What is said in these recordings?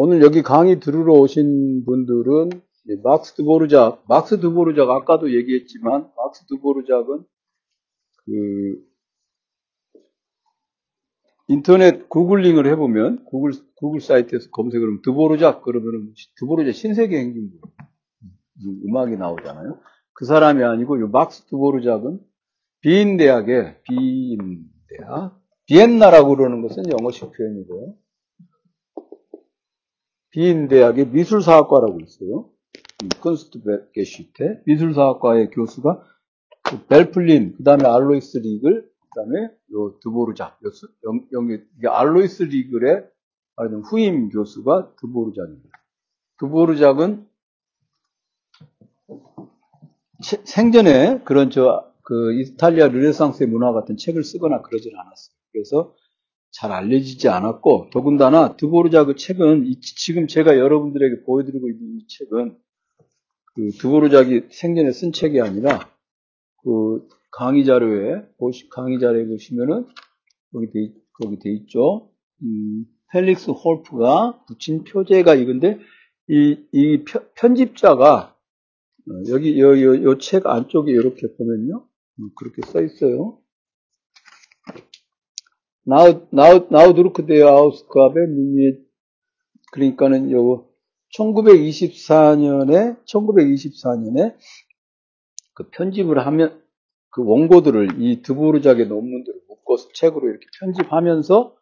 오늘 여기 강의 들으러 오신 분들은 막스 드보르작, 막스 드보르작 아까도 얘기했지만 막스 드보르작은 그 인터넷 구글링을 해보면 구글 구글 사이트에서 검색을 하면 드보르작 그러면은 드보르작 신세계 행진곡 음악이 나오잖아요. 그 사람이 아니고 이 막스 드보르작은 비인 대학의 비인 대학 비엔나라고 그러는 것은 영어식 표현이고요. 비인 대학의 미술사학과라고 있어요. Kunstgeschichte 미술사학과의 교수가 그 뵐플린 그 다음에 알로이스 리글 그 다음에 요 드보르작 여기 알로이스 리글의 후임 교수가 드보르작입니다. 드보르작은 생전에 그런 저 그 이탈리아 르네상스의 문화 같은 책을 쓰거나 그러진 않았어요. 그래서 잘 알려지지 않았고 더군다나 드보르자 그 책은 이, 지금 제가 여러분들에게 보여드리고 있는 이 책은 그 드보르작이 생전에 쓴 책이 아니라 그 강의 자료에 보시 강의 자료에 보시면은 거기 돼 거기 돼 있죠. 음, 펠릭스 홀프가 붙인 표제가 이건데 이, 이 편집자가 어, 여기 요 책 안쪽에 이렇게 보면요 음, 그렇게 써 있어요. 나우 나우 나우드루크데어 아우스캅의 미니 그러니까는 요 1924년에 1924년에 그 편집을 하면 그 원고들을 이 드보르작의 논문들을 묶어서 책으로 이렇게 편집하면서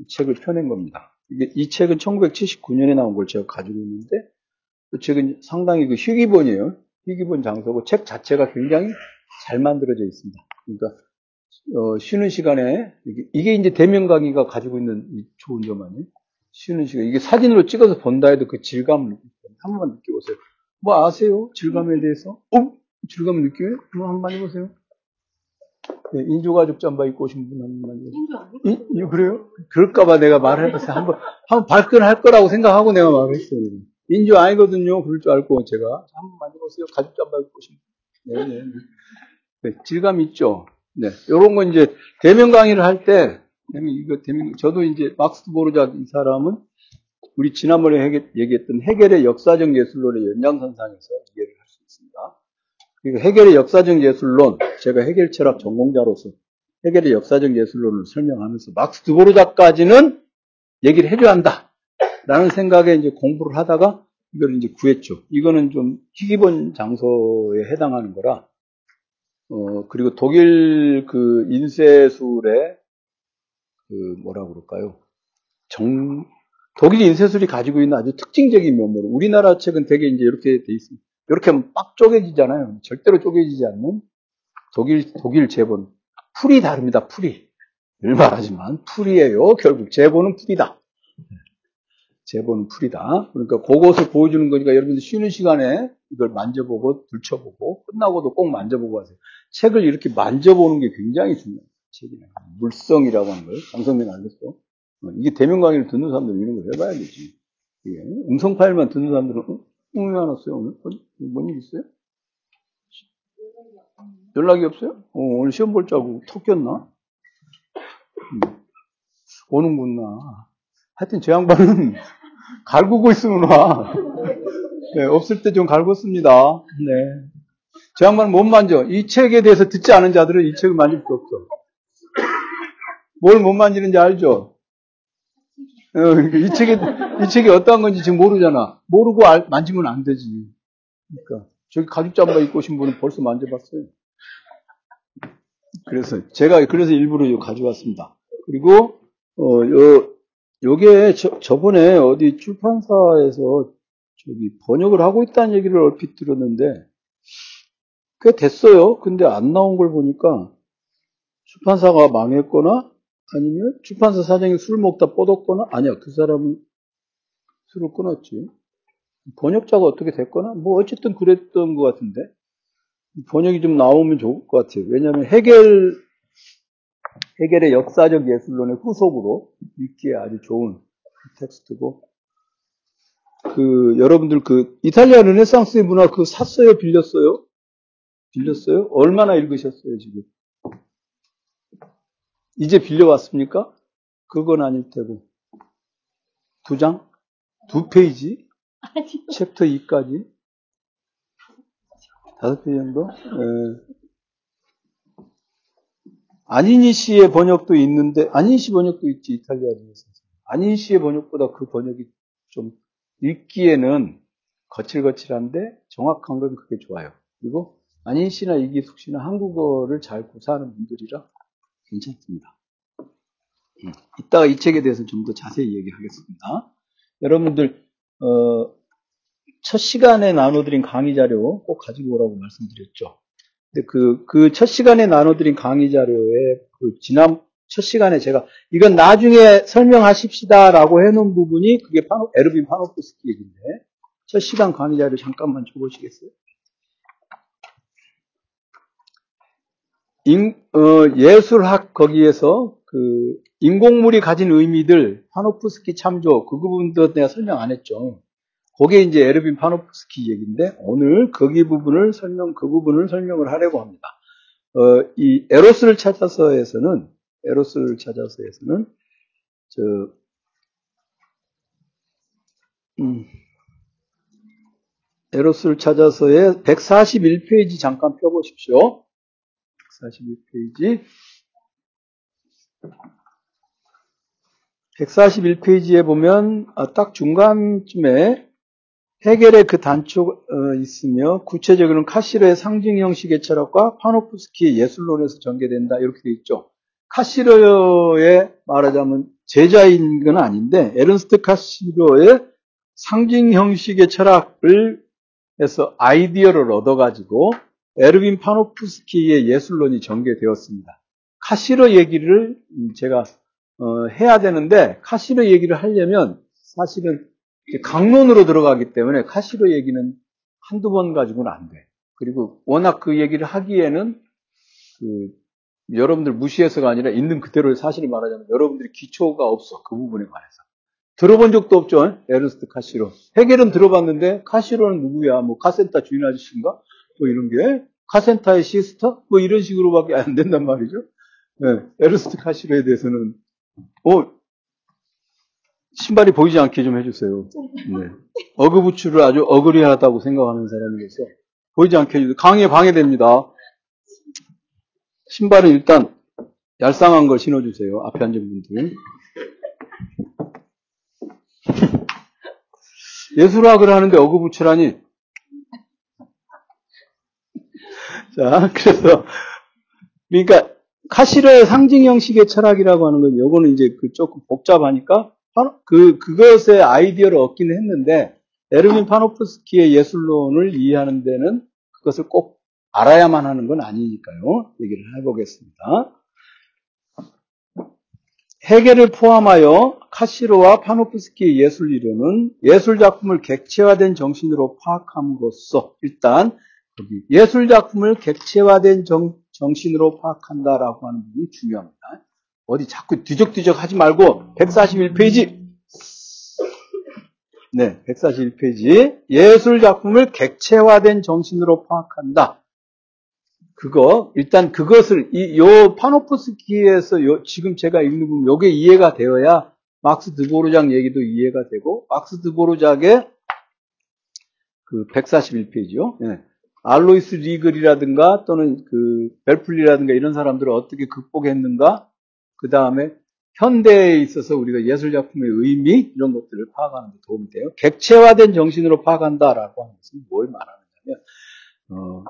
이 책을 펴낸 겁니다. 이게 이 책은 1979년에 나온 걸 제가 가지고 있는데 그 책은 상당히 그 희귀본이에요. 희귀본 장소고 책 자체가 굉장히 잘 만들어져 있습니다. 그러니까 어, 쉬는 시간에 이게, 이제 대면 강의가 가지고 있는 좋은 점 아니에요? 쉬는 시간 이게 사진으로 찍어서 본다 해도 그 질감을 한 번만 느껴보세요. 뭐 아세요? 질감에 대해서? 어? 질감을 느껴요? 한번 한번 해보세요. 네, 인조가죽 잠바 입고 오신 분 한번 해보세요. 인조 그래요? 그럴까봐 내가 말을 해봤어요. 한번 한번 발끈할 거라고 생각하고 내가 말을 했어요. 인조 아니거든요. 그럴 줄 알고 제가 한번 만져보세요. 가죽 잠바 입고 오신 분. 네 네. 네. 네, 질감 있죠. 네, 요런 건 이제 대면 강의를 할 때, 이거 대면, 저도 이제 막스 보르작 이 사람은 우리 지난번에 얘기했던 해결의 역사적 예술론의 연장선상에서 이해를 할 수 있습니다. 그리고 해결의 역사적 예술론, 제가 해결 철학 전공자로서 해결의 역사적 예술론을 설명하면서 막스 드보르작까지는 얘기를 해줘야 한다. 라는 생각에 이제 공부를 하다가 이걸 이제 구했죠. 이거는 좀 희귀본 장소에 해당하는 거라 어, 그리고 독일 그 인쇄술의 그 뭐라 그럴까요? 정, 독일 인쇄술이 가지고 있는 아주 특징적인 면모로 우리나라 책은 되게 이제 이렇게 돼 있습니다. 이렇게 하면 빡 쪼개지잖아요. 절대로 쪼개지지 않는 독일, 독일 제본. 풀이 다릅니다, 풀이. 늘 말하지만 풀이에요. 결국 제본은 풀이다. 제본은 풀이다. 그러니까 그것을 보여주는 거니까 여러분들 쉬는 시간에 이걸 만져보고 들춰보고 끝나고도 꼭 만져보고 하세요. 책을 이렇게 만져보는 게 굉장히 중요해요. 책이네. 물성이라고 하는 걸. 강성민 알겠어? 어, 이게 대면 강의를 듣는 사람들은 이런 걸 해봐야 되지. 이 음성 파일만 듣는 사람들은, 어? 왜안 왔어요, 오늘? 어? 뭔일 있어요? 연락이 없어요? 어, 오늘 시험 볼 자고 턱 꼈나? 음. 오는구나. 하여튼 제 양반은 갈구고 있으면 와. 네, 없을 때 좀 갈궜습니다. 네. 저 양반은 못 만져. 이 책에 대해서 듣지 않은 자들은 이 책을 만질 수 없어. 뭘 못 만지는지 알죠? 어, 이 책이, 이 책이 어떠한 건지 지금 모르잖아. 모르고 알, 만지면 안 되지. 그러니까, 저기 가죽 잠바 입고 오신 분은 벌써 만져봤어요. 그래서, 제가 그래서 일부러 이거 가져왔습니다. 그리고, 어, 요, 요게 저, 저번에 어디 출판사에서 저기 번역을 하고 있다는 얘기를 얼핏 들었는데, 꽤 됐어요. 근데 안 나온 걸 보니까 출판사가 망했거나 아니면 출판사 사장이 술 먹다 뻗었거나 아니야 그 사람은 술을 끊었지. 번역자가 어떻게 됐거나 뭐 어쨌든 그랬던 것 같은데 번역이 좀 나오면 좋을 것 같아요. 왜냐하면 해결 해결의 역사적 예술론의 후속으로 읽기에 아주 좋은 텍스트고 그 여러분들 그 이탈리아 르네상스의 문화 그 샀어요 빌렸어요? 빌렸어요? 얼마나 읽으셨어요, 지금? 이제 빌려왔습니까? 그건 아닐 테고. 두 장? 두 페이지? 챕터 2까지? 다섯 페이지 정도? 예. 안인희 씨의 번역도 있는데, 안인희 씨 번역도 있지, 이탈리아 중에서. 안인희 씨의 번역보다 그 번역이 좀 읽기에는 거칠거칠한데 정확한 건 그게 좋아요. 그리고 안인희 씨나 이기숙 씨는 한국어를 잘 구사하는 분들이라 괜찮습니다. 음, 이따가 이 책에 대해서 좀 더 자세히 얘기하겠습니다. 여러분들, 어, 첫 시간에 나눠드린 강의 자료 꼭 가지고 오라고 말씀드렸죠. 근데 그, 그 첫 시간에 나눠드린 강의 자료에 그 지난 첫 시간에 제가 이건 나중에 설명하십시다라고 해놓은 부분이 그게 파노, 에르빈 파노프스키 얘기인데 첫 시간 강의 자료 잠깐만 줘보시겠어요? 인, 어, 예술학 거기에서 그 인공물이 가진 의미들 파노프스키 참조 그 부분도 내가 설명 안 했죠. 그게 이제 에르빈 파노프스키 얘기인데 오늘 거기 부분을 설명 그 부분을 설명을 하려고 합니다. 어, 이 에로스를 찾아서에서는 에로스를 찾아서에서는 저 음, 에로스를 찾아서의 141페이지 잠깐 펴보십시오. 141페이지 141페이지에 보면 아, 딱 중간쯤에 해겔의 그 단초가 어, 있으며 구체적으로는 카시르의 상징 형식의 철학과 파노프스키의 예술론에서 전개된다 이렇게 돼 있죠. 카시르의 말하자면 제자인 건 아닌데 에른스트 카시르의 상징 형식의 철학을 해서 아이디어를 얻어가지고 에르빈 파노프스키의 예술론이 전개되었습니다. 카시르 얘기를 제가 어, 해야 되는데 카시르 얘기를 하려면 사실은 강론으로 들어가기 때문에 카시로 얘기는 한두 번 가지고는 안 돼. 그리고 워낙 그 얘기를 하기에는 그 여러분들 무시해서가 아니라 있는 그대로의 사실을 말하자면 여러분들이 기초가 없어. 그 부분에 관해서. 들어본 적도 없죠. 에른스트 카시러. 헤겔은 들어봤는데 카시러는 누구야? 뭐 카센터 주인 아저씨인가? 뭐 이런 게 카센터의 sister? 뭐 이런 식으로밖에 안 된단 말이죠. 네, 에른스트 카시러에 대해서는 어 신발이 보이지 않게 좀 해주세요. 네. 어그부츠를 아주 ugly하다고 생각하는 사람이라서 보이지 않게 해주세요. 강의에 방해됩니다. 신발은 일단 얄쌍한 걸 신어주세요. 앞에 앉은 분들. 예술학을 하는데 어그부츠라니. 자, 그래서 그러니까 카시르의 상징 형식의 철학이라고 하는 건 요거는 이제 그 조금 복잡하니까 그, 그것의 아이디어를 얻기는 했는데, 에르빈 파노프스키의 예술론을 이해하는 데는 그것을 꼭 알아야만 하는 건 아니니까요. 얘기를 해보겠습니다. 해겔을 포함하여 카시로와 파노프스키의 예술 이론은 예술 작품을 객체화된 정신으로 파악함으로써 일단 예술 작품을 객체화된 정, 정신으로 파악한다라고 하는 부분이 중요합니다. 어디 자꾸 뒤적뒤적 하지 말고 141페이지 네, 141페이지 예술 작품을 객체화된 정신으로 파악한다. 그거 일단 그것을 이 요 파노프스키에서 요, 지금 제가 읽는 부분 요게 이해가 되어야 막스 드보르작 얘기도 이해가 되고 막스 드보르작의 그 141페이지요. 네. 알로이스 리글이라든가 또는 그 벨플리라든가 이런 사람들을 어떻게 극복했는가 그 다음에 현대에 있어서 우리가 예술 작품의 의미 이런 것들을 파악하는 데 도움이 돼요. 객체화된 정신으로 파악한다라고 하는 것은 뭘 말하느냐면 어,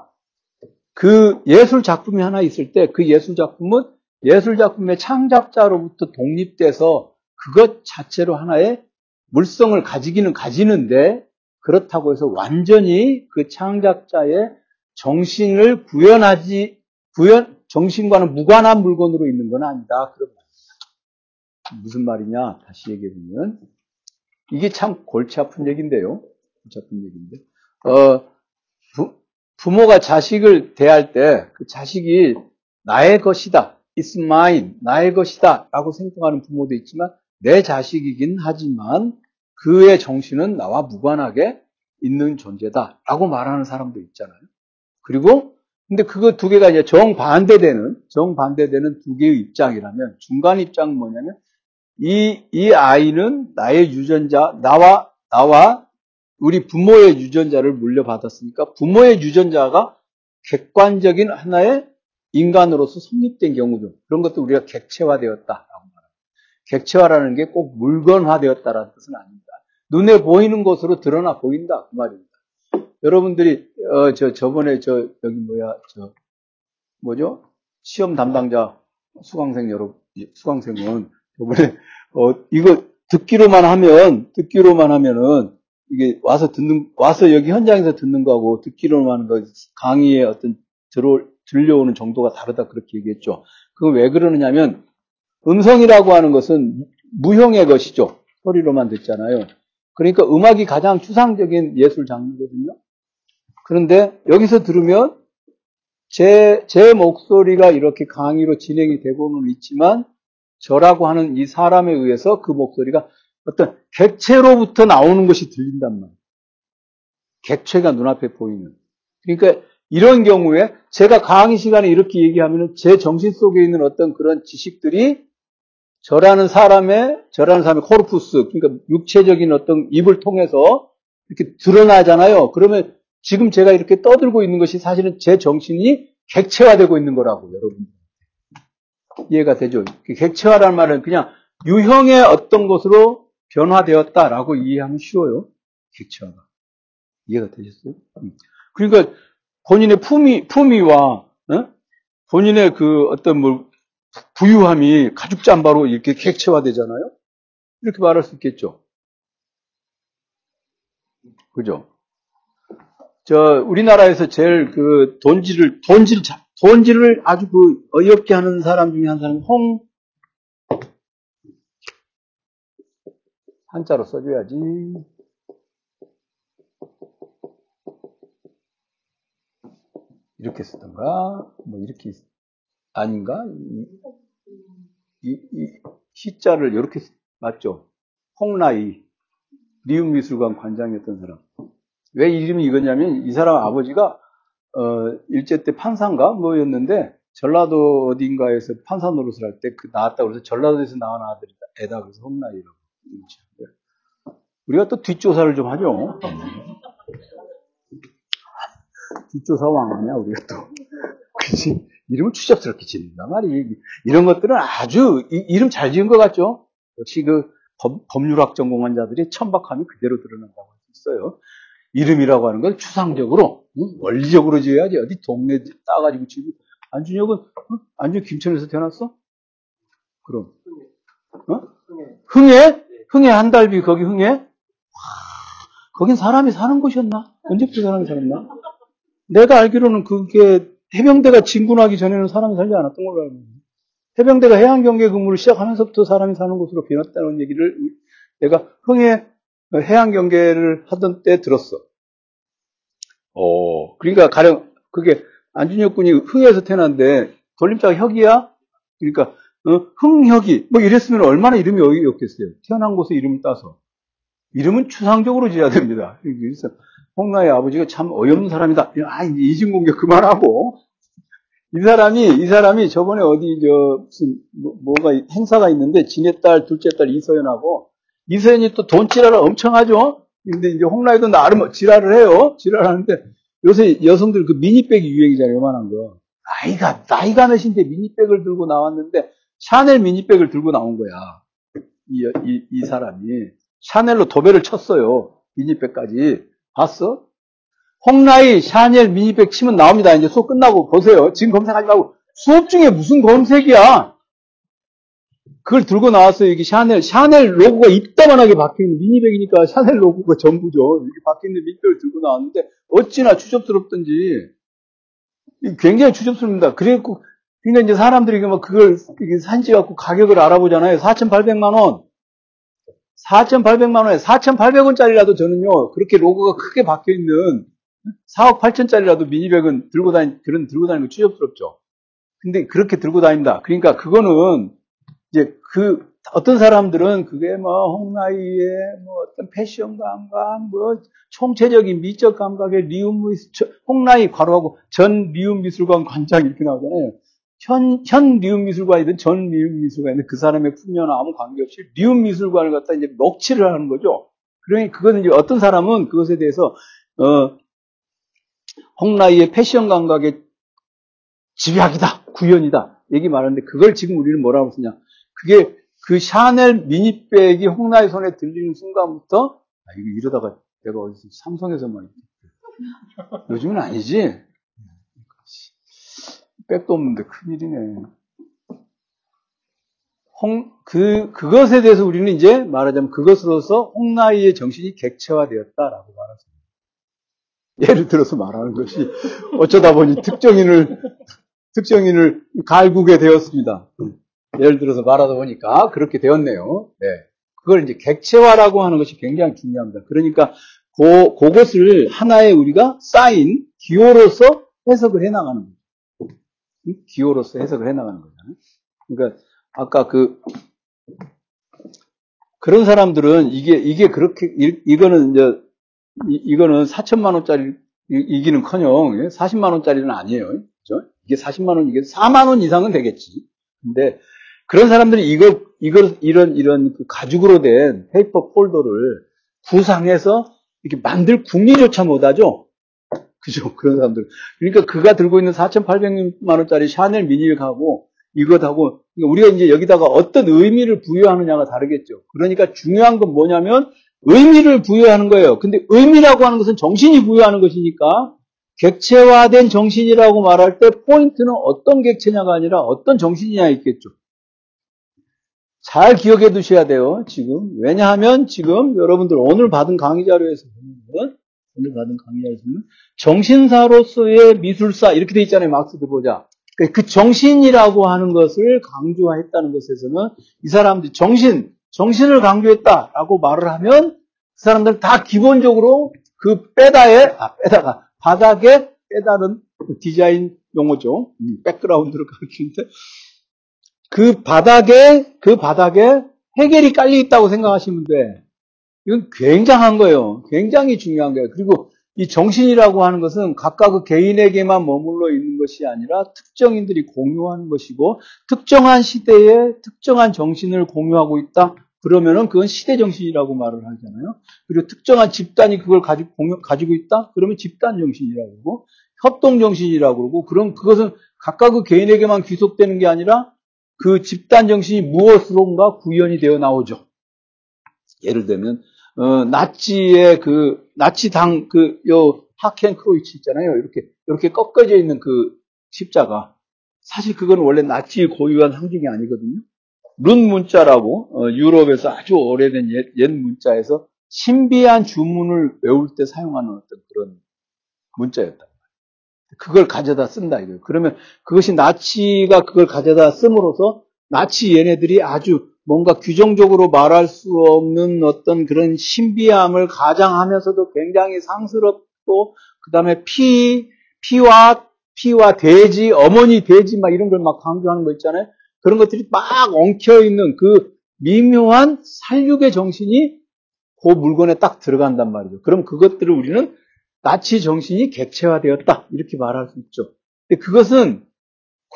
그 예술 작품이 하나 있을 때 그 예술 작품은 예술 작품의 창작자로부터 독립돼서 그것 자체로 하나의 물성을 가지기는 가지는데 그렇다고 해서 완전히 그 창작자의 정신을 구현하지 구현 정신과는 무관한 물건으로 있는 건 아니다. 그런 말입니다. 무슨 말이냐? 다시 얘기해 보면 이게 참 골치 아픈 얘기인데요. 골치 아픈 얘기인데 어, 부, 부모가 자식을 대할 때 그 자식이 나의 것이다. It's mine. 나의 것이다. 라고 생각하는 부모도 있지만 내 자식이긴 하지만 그의 정신은 나와 무관하게 있는 존재다. 라고 말하는 사람도 있잖아요. 그리고 근데 그거 두 개가 이제 정반대되는, 정반대되는 두 개의 입장이라면, 중간 입장은 뭐냐면, 이, 이 아이는 나의 유전자, 나와 나와 우리 부모의 유전자를 물려받았으니까 부모의 유전자가 객관적인 하나의 인간으로서 성립된 경우도 그런 것도 우리가 객체화되었다라고 말합니다. 객체화라는 게 꼭 물건화되었다라는 뜻은 아닙니다. 눈에 보이는 것으로 드러나 보인다 그 말입니다. 여러분들이 어, 저 저번에 저 여기 뭐야 저 뭐죠 시험 담당자 수강생 여러분 수강생은 저번에 어 이거 듣기로만 하면 듣기로만 하면은 이게 와서 듣는 와서 여기 현장에서 듣는 거하고 듣기로만 하는 거 강의에 어떤 들어 들려오는 정도가 다르다 그렇게 얘기했죠. 그건 왜 그러느냐면 음성이라고 하는 것은 무형의 것이죠. 소리로만 듣잖아요. 그러니까 음악이 가장 추상적인 예술 장르거든요. 그런데 여기서 들으면 제, 제 목소리가 이렇게 강의로 진행이 되고는 있지만 저라고 하는 이 사람에 의해서 그 목소리가 어떤 객체로부터 나오는 것이 들린단 말이에요. 객체가 눈앞에 보이는. 그러니까 이런 경우에 제가 강의 시간에 이렇게 얘기하면 제 정신 속에 있는 어떤 그런 지식들이 저라는 사람의, 저라는 사람의 코르푸스, 그러니까 육체적인 어떤 입을 통해서 이렇게 드러나잖아요. 그러면 지금 제가 이렇게 떠들고 있는 것이 사실은 제 정신이 객체화되고 있는 거라고, 여러분. 이해가 되죠? 객체화라는 말은 그냥 유형의 어떤 것으로 변화되었다라고 이해하면 쉬워요. 객체화가. 이해가 되셨어요? 음. 그러니까 본인의 품위, 품위와, 어? 본인의 그 어떤 뭐, 부유함이 가죽 잠바로 이렇게 객체화되잖아요? 이렇게 말할 수 있겠죠. 그죠? 저, 우리나라에서 제일 그 돈지를, 돈지를, 돈지를 아주 그 어이없게 하는 사람 중에 한 사람이 홍, 한자로 써줘야지. 이렇게 쓰던가, 뭐 이렇게, 아닌가? 이, 이, 이 시자를 이렇게, 맞죠? 홍라이, 리움미술관 관장이었던 사람. 왜 이름이 이거냐면, 이 사람 아버지가, 어, 일제 때 판사인가? 뭐였는데, 전라도 어딘가에서 판사 노릇을 할 때 그 나왔다 그래서 전라도에서 나온 아들이다. 애다. 그래서 홍라이라고. 우리가 또 뒷조사를 좀 하죠. 뒷조사 왕 아니야, 우리가 또. 그치? 이름을 추잡스럽게 짓는단 말이에요. 이런 것들은 아주, 이, 름잘 지은 것 같죠? 역시 그 법, 법률학 전공한 자들이 천박함이 그대로 드러난다고 할 수 있어요. 이름이라고 하는 건 추상적으로, 원리적으로 지어야지. 어디 동네 따가지고 지고. 안준혁은, 어? 안준혁 김천에서 태어났어? 그럼. 어? 흥해? 흥해 한달비 거기 흥해? 와, 거긴 사람이 사는 곳이었나? 언제부터 사람이 살았나? 내가 알기로는 그게 해병대가 진군하기 전에는 사람이 살지 않았던 걸로 알고 있는데 해병대가 해양 경계 근무를 시작하면서부터 사람이 사는 곳으로 변했다는 얘기를 내가 흥해 해양 경계를 하던 때 들었어. 어, 그러니까 가령 그게 안준혁 군이 흥해에서 태어났는데 돌림자가 혁이야? 그러니까 어, 흥혁이 뭐 이랬으면 얼마나 이름이 어이없겠어요. 태어난 곳에 이름을 따서. 이름은 추상적으로 지어야 됩니다. 그래서 홍나의 아버지가 참 어이없는 사람이다. 아, 이진 공격 그만하고. 이 사람이, 이 사람이 저번에 어디, 저, 무슨, 뭐, 가 행사가 있는데, 지네 딸, 둘째 딸 이서연하고, 이서연이 또 돈 지랄을 엄청 하죠? 근데 이제 홍나이도 나름 지랄을 해요. 지랄하는데, 요새 여성들 그 미니백이 유행이잖아요, 요만한 거. 나이가, 나이가 몇인데 미니백을 들고 나왔는데, 샤넬 미니백을 들고 나온 거야. 이, 이, 이 사람이. 샤넬로 도배를 쳤어요. 미니백까지. 봤어? 홍라이 샤넬 미니백 치면 나옵니다. 이제 수업 끝나고 보세요. 지금 검색하지 말고. 수업 중에 무슨 검색이야? 그걸 들고 나왔어요. 이게 샤넬. 샤넬 로고가 입다만하게 박혀있는 미니백이니까 샤넬 로고가 전부죠. 이렇게 박혀있는 미니백을 들고 나왔는데 어찌나 추접스럽던지. 굉장히 추접스럽습니다. 그래갖고 그러니까 이제 사람들이 막 그걸 산지 갖고 가격을 알아보잖아요. 4,800만 원. 4,800만 원에 4,800원짜리라도 저는요, 그렇게 로고가 크게 박혀 있는 4억 8천짜리라도 미니백은 들고 다니, 그런 들고 다니는 거 추접스럽죠. 근데 그렇게 들고 다닌다. 그러니까 그거는 이제 그 어떤 사람들은 그게 뭐 홍나이의 뭐 어떤 패션 감각, 뭐 총체적인 미적 감각의 리움 미술, 홍라희 괄호하고 전 리움 미술관 관장 이렇게 나오잖아요. 현, 현 리움 미술관이든 전 리움 미술관이든 그 사람의 품위와 아무 관계없이 리움 미술관을 갖다 이제 먹칠을 하는 거죠. 그러니 그거는 이제 어떤 사람은 그것에 대해서 어 홍라희의 패션 감각의 집약이다, 구현이다 얘기 말하는데 그걸 지금 우리는 뭐라고 쓰냐? 그게 그 샤넬 미니백이 홍라희 손에 들리는 순간부터 아, 이거 이러다가 내가 어디서 삼성에서만 요즘은 아니지. 백도 없는데 큰일이네. 홍, 그, 그것에 대해서 우리는 이제 말하자면 그것으로서 홍나이의 정신이 객체화되었다라고 말하습니다. 예를 들어서 말하는 것이 어쩌다 보니 특정인을, 특정인을 갈구게 되었습니다. 예를 들어서 말하다 보니까 그렇게 되었네요. 네. 그걸 이제 객체화라고 하는 것이 굉장히 중요합니다. 그러니까 그, 그것을 하나의 우리가 쌓인 기호로서 해석을 해 나가는 거죠. 기호로서 해석을 해 나가는 거잖아요. 그러니까 아까 그 그런 사람들은 이게 이게 그렇게 이, 거는 이제 이, 거는 4천만 원짜리 이기는커녕 40만 예? 원짜리는 아니에요. 그죠? 이게 40만 원 이게 4만 원 이상은 되겠지. 근데 그런 사람들이 이거 이걸 이런 이런 그 가죽으로 된 paper folder를 구상해서 이렇게 만들 궁리조차 못하죠. 그죠? 그런 사람들. 그러니까 그가 들고 있는 4,800만 원짜리 샤넬 미니를 고 이것하고 그러니까 우리가 이제 여기다가 어떤 의미를 부여하느냐가 다르겠죠. 그러니까 중요한 건 뭐냐면 의미를 부여하는 거예요. 근데 의미라고 하는 것은 정신이 부여하는 것이니까 객체화된 정신이라고 말할 때 포인트는 어떤 객체냐가 아니라 어떤 정신이냐 있겠죠. 잘 기억해 두셔야 돼요, 지금. 왜냐하면 지금 여러분들 오늘 받은 강의 자료에서 보면, 오늘 받은 강의 자료에서 보면, 정신사로서의 미술사, 이렇게 돼 있잖아요, 막스드 보자. 그 정신이라고 하는 것을 강조했다는 것에서는 이 사람들이 정신, 정신을 강조했다라고 말을 하면 그 사람들 다 기본적으로 그 빼다에, 아, 빼다가 바닥에 빼다는 디자인 용어죠. 음, 백그라운드를 가르치는데 그 바닥에, 그 바닥에 해결이 깔려 있다고 생각하시면 돼. 이건 굉장한 거예요. 굉장히 중요한 거예요. 그리고 이 정신이라고 하는 것은 각각 개인에게만 머물러 있는 것이 아니라 특정인들이 공유하는 것이고 특정한 시대에 특정한 정신을 공유하고 있다. 그러면은 그건 시대 정신이라고 말을 하잖아요. 그리고 특정한 집단이 그걸 가지고 공유, 가지고 있다. 그러면 집단 정신이라고 그러고 협동 정신이라고 그러고 그럼 그것은 각각 그 개인에게만 귀속되는 게 아니라 그 집단 정신이 무엇으로인가 구현이 되어 나오죠. 예를 들면 어, 나치의 그 나치 당 그 요 하켄 크로이치 있잖아요. 이렇게 이렇게 꺾어져 있는 그 십자가. 사실 그건 원래 나치의 고유한 상징이 아니거든요. 룬 문자라고 어, 유럽에서 아주 오래된 옛, 옛 문자에서 신비한 주문을 외울 때 사용하는 어떤 그런 문자였다. 그걸 가져다 쓴다 이거예요. 그러면 그것이 나치가 그걸 가져다 씀으로써 나치 얘네들이 아주 뭔가 규정적으로 말할 수 없는 어떤 그런 신비함을 가장하면서도 굉장히 상스럽고 그 다음에 피 피와 피와 돼지 어머니 돼지 막 이런 걸 막 강조하는 거 있잖아요. 그런 것들이 막 엉켜 있는 그 미묘한 살육의 정신이 그 물건에 딱 들어간단 말이죠. 그럼 그것들을 우리는 나치 정신이 객체화되었다 이렇게 말할 수 있죠. 근데 그것은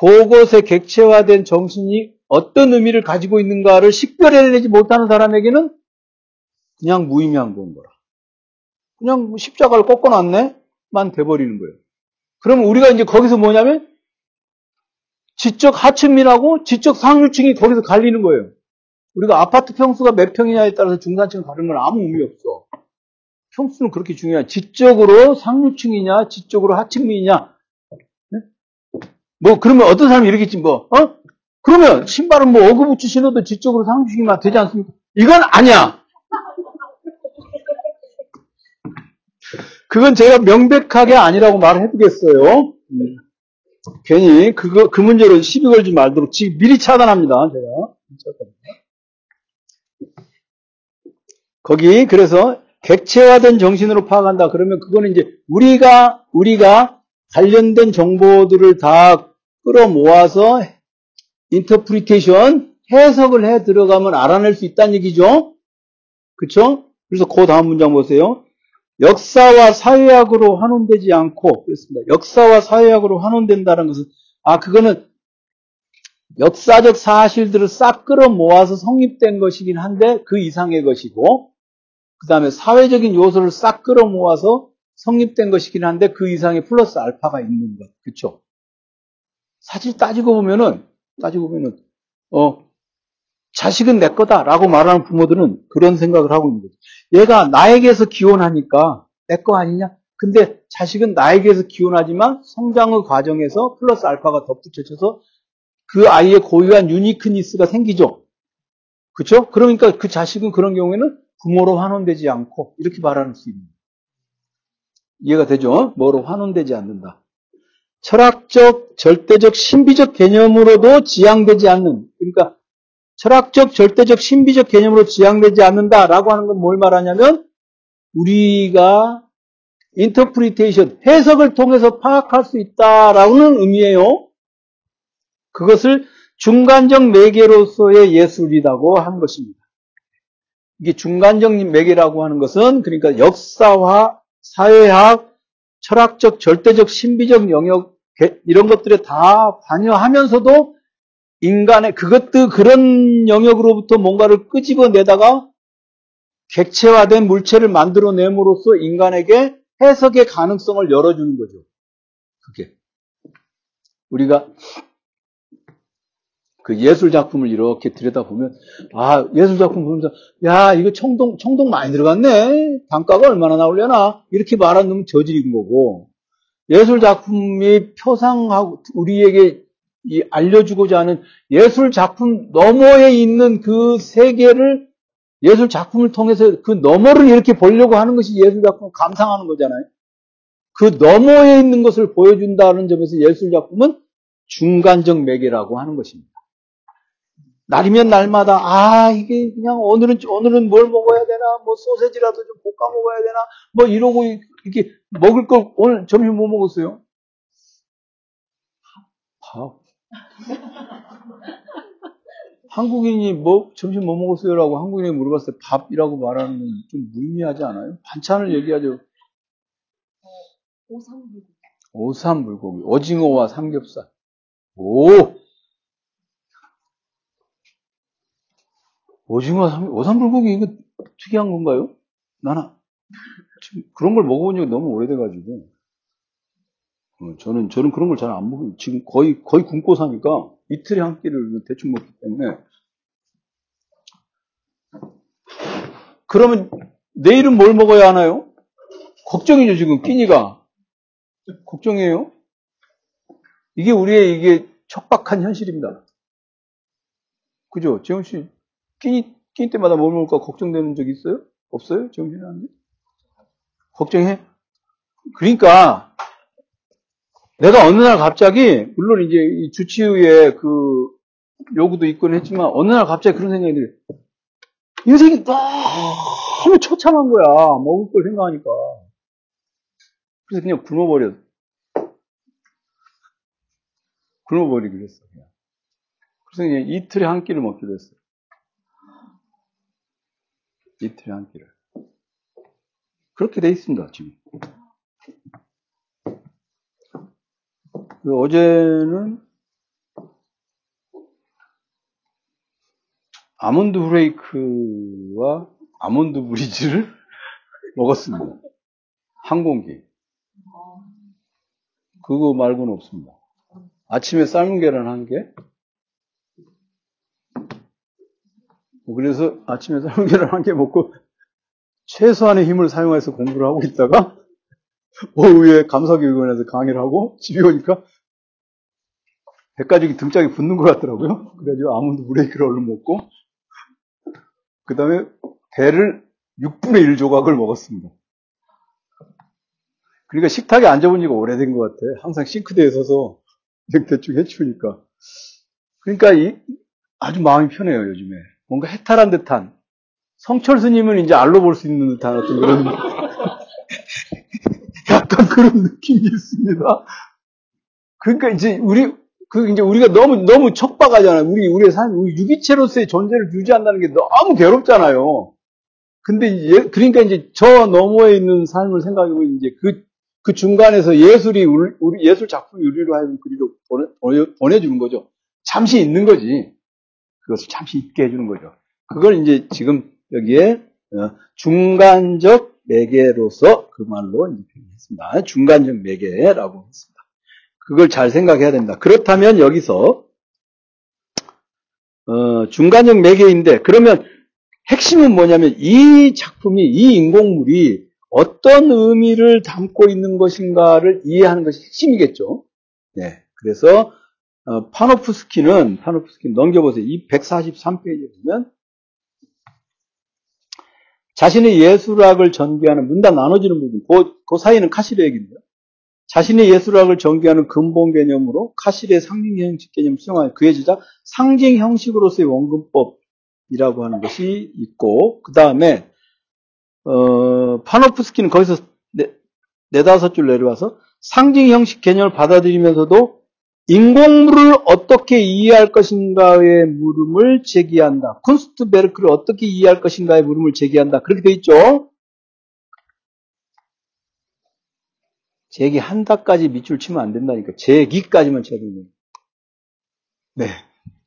그것에 객체화된 정신이 어떤 의미를 가지고 있는가를 식별해내지 못하는 사람에게는 그냥 무의미한 건 거라. 그냥 뭐 십자가를 꺾어놨네만 돼버리는 거예요. 그러면 우리가 이제 거기서 뭐냐면 지적 하층민하고 지적 상류층이 거기서 갈리는 거예요. 우리가 아파트 평수가 몇 평이냐에 따라서 중산층을 가르는 건 아무 의미 없어. 평수는 그렇게 중요해. 지적으로 상류층이냐, 지적으로 하층민이냐. 네? 뭐 그러면 어떤 사람이 이렇게 지 뭐, 어? 그러면 신발은 뭐 어그부츠 신어도 지적으로 상주시기만 되지 않습니까? 이건 아니야. 그건 제가 명백하게 아니라고 말을 해두겠어요. 음. 괜히 그거 그 문제로 시비 걸지 말도록 지금 미리 차단합니다. 제가 거기 그래서 객체화된 정신으로 파악한다. 그러면 그거는 이제 우리가 우리가 관련된 정보들을 다 끌어모아서 interpretation 해석을 해 들어가면 알아낼 수 있다는 얘기죠. 그렇죠? 그래서 그 다음 문장 보세요. 역사와 사회학으로 환원되지 않고 그렇습니다. 역사와 사회학으로 환원된다는 것은 아 그거는 역사적 사실들을 싹 끌어 모아서 성립된 것이긴 한데 그 이상의 것이고 그 다음에 사회적인 요소를 싹 끌어 모아서 성립된 것이긴 한데 그 이상의 플러스 알파가 있는 것. 그쵸? 사실 따지고 보면은, 따지고 보면은, 어, 자식은 내 거다라고 말하는 부모들은 그런 생각을 하고 있는 거죠. 얘가 나에게서 기원하니까 내 거 아니냐? 근데 자식은 나에게서 기원하지만 성장의 과정에서 플러스 알파가 덧붙여져서 그 아이의 고유한 uniqueness가 생기죠. 그렇죠? 그러니까 그 자식은 그런 경우에는 부모로 환원되지 않고 이렇게 말할 수 있는 이해가 되죠? 뭐로 환원되지 않는다. 철학적, 절대적, 신비적 개념으로도 지향되지 않는 그러니까 철학적, 절대적, 신비적 개념으로 지향되지 않는다라고 하는 건 뭘 말하냐면 우리가 interpretation, 해석을 통해서 파악할 수 있다라는 의미예요. 그것을 중간적 매개로서의 예술이라고 한 것입니다. 이게 중간적 매개라고 하는 것은 그러니까 역사화, 사회학, 철학적, 절대적, 신비적 영역 이런 것들에 다 관여하면서도 인간의 그것도 그런 영역으로부터 뭔가를 끄집어내다가 객체화된 물체를 만들어냄으로써 인간에게 해석의 가능성을 열어주는 거죠. 그게. 우리가 그 예술 작품을 이렇게 들여다보면, 아, 예술 작품 보면서, 야, 이거 청동, 청동 많이 들어갔네? 단가가 얼마나 나오려나? 이렇게 말하는 놈은 저질인 거고, 예술 작품이 표상하고, 우리에게 알려주고자 하는 예술 작품 너머에 있는 그 세계를 예술 작품을 통해서 그 너머를 이렇게 보려고 하는 것이 예술 작품을 감상하는 거잖아요. 그 너머에 있는 것을 보여준다는 점에서 예술 작품은 중간적 매개라고 하는 것입니다. 날이면 날마다 아 이게 그냥 오늘은 오늘은 뭘 먹어야 되나 뭐 소세지라도 좀 볶아 먹어야 되나 뭐 이러고 이렇게 먹을 걸 오늘 점심 뭐 먹었어요? 밥. 한국인이 뭐 점심 뭐 먹었어요라고 한국인이 물어봤을 때 밥이라고 말하는 건 좀 무의미하지 않아요? 반찬을 얘기하죠. 오삼불고기. 오삼불고기. 오징어와 삼겹살. 오! 오징어, 삼, 오삼불고기 이거 특이한 건가요? 나는 그런 걸 먹어본 적이 너무 오래돼가지고. 어, 저는, 저는 그런 걸 잘 안 먹어요. 지금 거의, 거의 굶고 사니까 이틀에 한 끼를 대충 먹기 때문에. 그러면 내일은 뭘 먹어야 하나요? 걱정이죠, 지금, 끼니가. 걱정이에요. 이게 우리의 이게 척박한 현실입니다. 그죠? 재훈 씨, 끼니, 끼니 때마다 뭘 먹을까 걱정되는 적 있어요? 없어요? 재훈 씨는? 걱정해? 그러니까, 내가 어느 날 갑자기, 물론 이제 이 주치의의 그 요구도 있곤 했지만, 어느 날 갑자기 그런 생각이 들어요. 인생이 너무 처참한 거야. 먹을 걸 생각하니까. 그래서 그냥 굶어버렸어. 굶어버리기로 했어. 그냥. 그래서 그냥 이틀에 한 끼를 먹기로 했어요. 이틀에 한 끼를. 그렇게 돼 있습니다, 지금. 어제는 아몬드 브레이크와 아몬드 브리즈를 먹었습니다. 한 공기. 그거 말고는 없습니다. 아침에 삶은 계란 한 개. 그래서 아침에 계란 한개 먹고 최소한의 힘을 사용해서 공부를 하고 있다가 오후에 감사교육원에서 강의를 하고 집에 오니까 백가죽이 등짝에 붙는 것 같더라고요. 그래가지고 아몬드 브레이크를 얼른 먹고 그 다음에 배를 6분의 1 조각을 먹었습니다. 그러니까 식탁에 앉아본 지가 오래된 것 같아. 항상 싱크대에 서서 대충 해치우니까. 그러니까 이, 아주 마음이 편해요, 요즘에. 뭔가 해탈한 듯한. 성철 스님은 이제 알로 볼 수 있는 듯한 어떤 그런, 약간 그런 느낌이 있습니다. 그러니까 이제 우리, 그 이제 우리가 너무 너무 척박하잖아요. 우리 우리의 삶, 우리 유기체로서의 존재를 유지한다는 게 너무 괴롭잖아요. 근데 예, 그러니까 이제 저 너머에 있는 삶을 생각하고 이제 그, 그 중간에서 예술이 우리, 예술 작품이 우리로 하여금 그리로 보내, 보내주는 거죠. 잠시 있는 거지. 그것을 잠시 있게 해주는 거죠. 그걸 이제 지금 여기에 어, 중간적 매개로서 그 말로 표현했습니다. 중간적 매개라고 했습니다. 그걸 잘 생각해야 됩니다. 그렇다면 여기서 어, 중간적 매개인데 그러면 핵심은 뭐냐면 이 작품이 이 인공물이 어떤 의미를 담고 있는 것인가를 이해하는 것이 핵심이겠죠. 네. 그래서 어, 파노프스키는 파노프스키 넘겨보세요. 이 143페이지에 보면 자신의 예술학을 전개하는 문단 나눠지는 부분, 그, 그 사이는 카시르 얘기인데요. 자신의 예술학을 전개하는 근본 개념으로 카시르의 상징 형식 개념을 수용하는 그의 주장 상징 형식으로서의 원근법이라고 하는 것이 있고 그 다음에 어, 파노프스키는 거기서 네, 네다섯 줄 내려와서 상징 형식 개념을 받아들이면서도 인공물을 어떻게 이해할 것인가의 물음을 제기한다. 쿤스트베르크를 어떻게 이해할 것인가의 물음을 제기한다. 그렇게 돼 있죠? 제기한다까지 밑줄 치면 안 된다니까. 제기까지만 쳐야 됩니다. 네.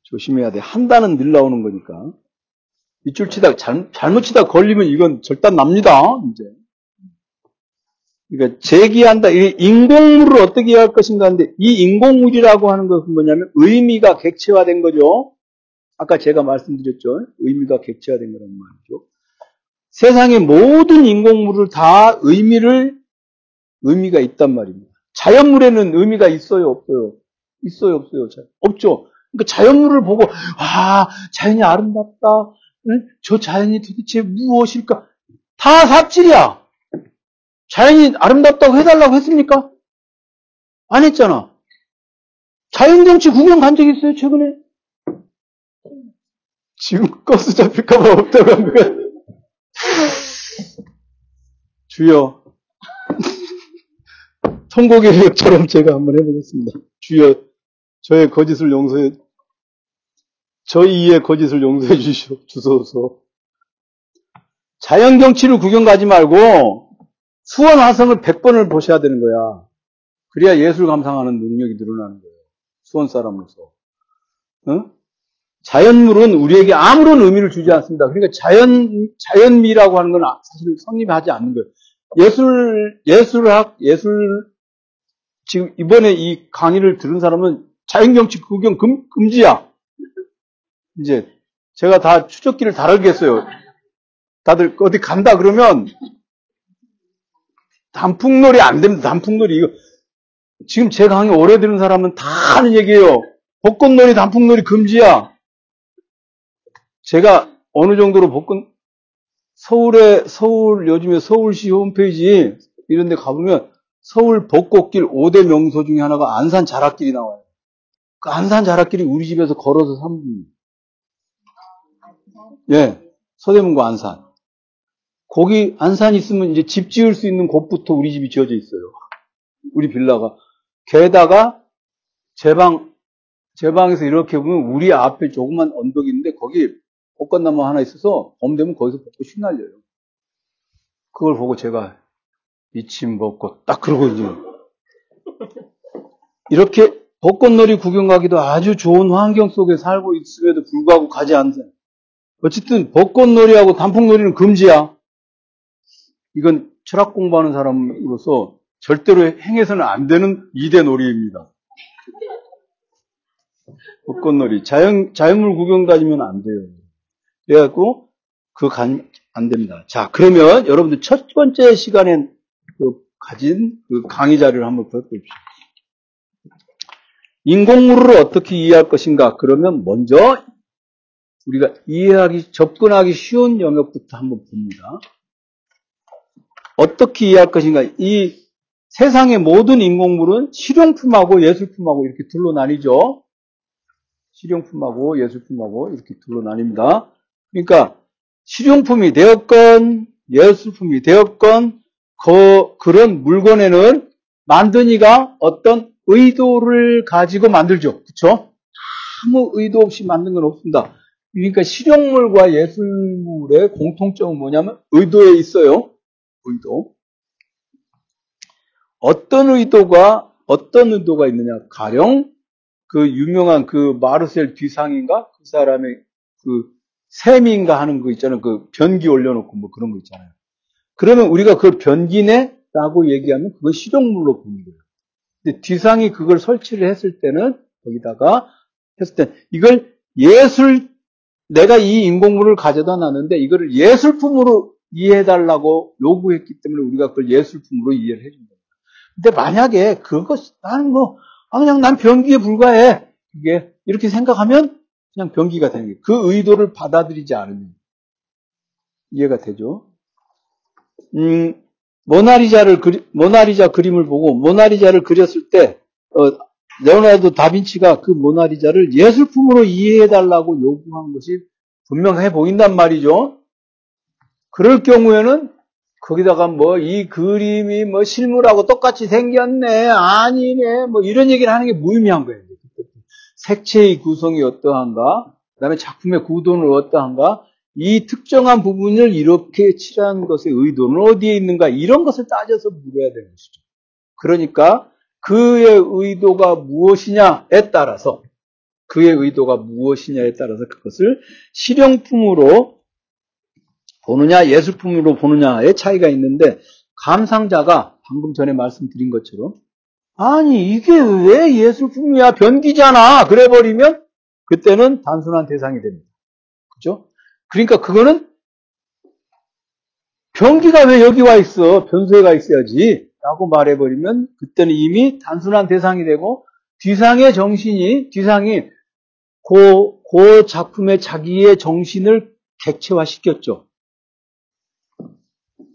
조심해야 돼. 한다는 늘 나오는 거니까. 밑줄 치다가 잘, 잘못 치다 걸리면 이건 절단 납니다. 이제. 그러니까 제기한다. 이 인공물을 어떻게 할 것인가 하는데 이 인공물이라고 하는 것은 뭐냐면 의미가 객체화된 거죠. 아까 제가 말씀드렸죠. 의미가 객체화된 거란 말이죠. 세상의 모든 인공물을 다 의미를 의미가 있단 말입니다. 자연물에는 의미가 있어요, 없어요? 있어요, 없어요? 없죠. 그러니까 자연물을 보고 아 자연이 아름답다. 응? 저 자연이 도대체 무엇일까? 다 삽질이야. 자연이 아름답다고 해달라고 했습니까? 안 했잖아. 자연경치 구경 간 적 있어요, 최근에? 지금 버스 잡힐까봐 없다고 한 거야. 주여. 통곡의 역처럼 제가 한번 해보겠습니다. 주여, 저의 거짓을 용서해, 저희 이의 거짓을 용서해 주시오, 주소서. 자연경치를 구경 가지 말고, 수원 화성을 100번을 보셔야 되는 거야. 그래야 예술 감상하는 능력이 늘어나는 거예요. 수원 사람으로서. 어? 자연물은 우리에게 아무런 의미를 주지 않습니다. 그러니까 자연, 자연미라고 하는 건 사실 성립하지 않는 거예요. 예술, 예술학, 예술, 지금 이번에 이 강의를 들은 사람은 자연경치 구경 금, 금지야. 이제 제가 다 추적기를 다르겠어요. 다들 어디 간다 그러면 단풍놀이 안 됩니다. 단풍놀이 이거 지금 제 강의 오래 들은 사람은 다 하는 얘기예요. 벚꽃놀이, 단풍놀이 금지야. 제가 어느 정도로 벚꽃 서울에 서울 요즘에 서울시 홈페이지 이런 데 가보면 서울 벚꽃길 5대 명소 중에 하나가 안산 자락길이 나와요. 그 안산 자락길이 우리 집에서 걸어서 3분. 예. 서대문구 안산. 거기 안산 있으면 이제 집 지을 수 있는 곳부터 우리 집이 지어져 있어요. 우리 빌라가. 게다가 제 방, 제 방에서 이렇게 보면 우리 앞에 조그만 언덕이 있는데 거기 벚꽃나무 하나 있어서 봄 되면 거기서 벚꽃이 날려요. 그걸 보고 제가 미친 벚꽃 딱 그러고 이제 이렇게 벚꽃놀이 구경 가기도 아주 좋은 환경 속에 살고 있음에도 불구하고 가지 않는 어쨌든 벚꽃놀이하고 단풍놀이는 금지야. 이건 철학 공부하는 사람으로서 절대로 행해서는 안 되는 이대 놀이입니다. 벚꽃놀이. 자연, 자연물 구경 다니면 안 돼요. 그래갖고, 그 간, 안 됩니다. 자, 그러면 여러분들 첫 번째 시간에 그 가진 그 강의 자료를 한번 볼봅시다 인공물을 어떻게 이해할 것인가? 그러면 먼저 우리가 이해하기, 접근하기 쉬운 영역부터 한번 봅니다. 어떻게 이해할 것인가? 이 세상의 모든 인공물은 실용품하고 예술품하고 이렇게 둘로 나뉘죠. 실용품하고 예술품하고 이렇게 둘로 나뉩니다. 그러니까 실용품이 되었건 예술품이 되었건 그 그런 물건에는 만드니가 어떤 의도를 가지고 만들죠. 그렇죠? 아무 의도 없이 만든 건 없습니다. 그러니까 실용물과 예술물의 공통점은 뭐냐면 의도에 있어요. 의도. 어떤 의도가 어떤 의도가 있느냐? 가령 그 유명한 그 마르셀 뒤상인가 그 사람의 그 세미인가 하는 거 있잖아요. 그 변기 올려놓고 뭐 그런 거 있잖아요. 그러면 우리가 그 변기네? 라고 얘기하면 그건 실용물로 보는 거예요. 근데 뒤상이 그걸 설치를 했을 때는 거기다가 했을 때 이걸 예술 내가 이 인공물을 가져다 놨는데 이거를 예술품으로 이해해달라고 요구했기 때문에 우리가 그걸 예술품으로 이해를 해준 거예요. 근데 만약에 그것 나는 뭐 아, 그냥 난 변기에 불과해 그게 이렇게 생각하면 그냥 변기가 되는 거예요. 그 의도를 받아들이지 않으면 이해가 되죠. 음, 모나리자를 그리, 모나리자 그림을 보고 모나리자를 그렸을 때 어, 레오나르도 다빈치가 그 모나리자를 예술품으로 이해해달라고 요구한 것이 분명해 보인단 말이죠. 그럴 경우에는 거기다가 뭐 이 그림이 뭐 실물하고 똑같이 생겼네, 아니네, 뭐 이런 얘기를 하는 게 무의미한 거예요. 색채의 구성이 어떠한가, 그 다음에 작품의 구도는 어떠한가, 이 특정한 부분을 이렇게 칠한 것의 의도는 어디에 있는가, 이런 것을 따져서 물어야 되는 것이죠. 그러니까 그의 의도가 무엇이냐에 따라서 그의 의도가 무엇이냐에 따라서 그것을 실용품으로 보느냐 예술품으로 보느냐의 차이가 있는데 감상자가 방금 전에 말씀드린 것처럼 아니 이게 왜 예술품이야 변기잖아 그래 버리면 그때는 단순한 대상이 됩니다. 그죠? 그러니까 그거는 변기가 왜 여기 와 있어 변소에 가 있어야지 라고 말해 버리면 그때는 이미 단순한 대상이 되고 뒤상의 정신이 뒤상이 그, 그 작품의 자기의 정신을 객체화시켰죠.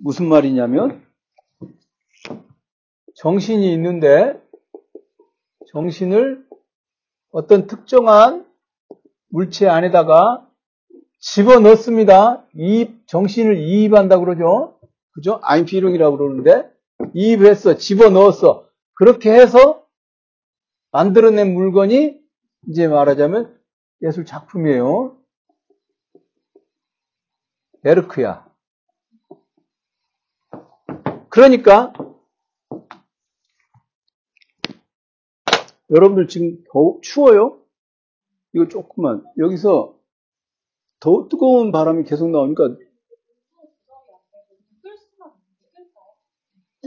무슨 말이냐면 정신이 있는데 정신을 어떤 특정한 물체 안에다가 집어 넣습니다. 이입, 정신을 이입한다 그러죠. 그죠? 아인피링이라고 그러는데 이입했어, 집어넣었어. 그렇게 해서 만들어낸 물건이 이제 말하자면 예술 작품이에요. 베르크야. 그러니까 여러분들 지금 더 추워요? 이거 조금만 여기서 더 뜨거운 바람이 계속 나오니까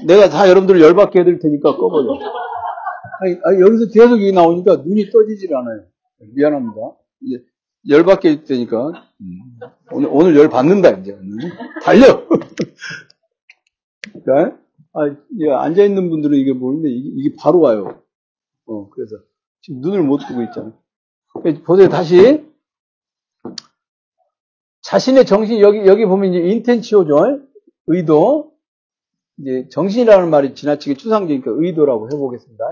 내가 다 여러분들 열받게 해드릴 테니까 꺼버려. 아니, 아니, 여기서 계속 이 나오니까 눈이 떠지질 않아요. 미안합니다. 이제 열받게 해줄 테니까. 음. 오늘, 오늘 열 받는다, 이제. 달려! 그러니까, 아, 앉아 있는 분들은 이게 모르는데, 이게, 이게 바로 와요. 어, 그래서. 지금 눈을 못 뜨고 있잖아요. 보세요, 다시. 자신의 정신, 여기, 여기 보면 이제 인텐치오죠. 의도. 이제 정신이라는 말이 지나치게 추상적이니까 의도라고 해보겠습니다.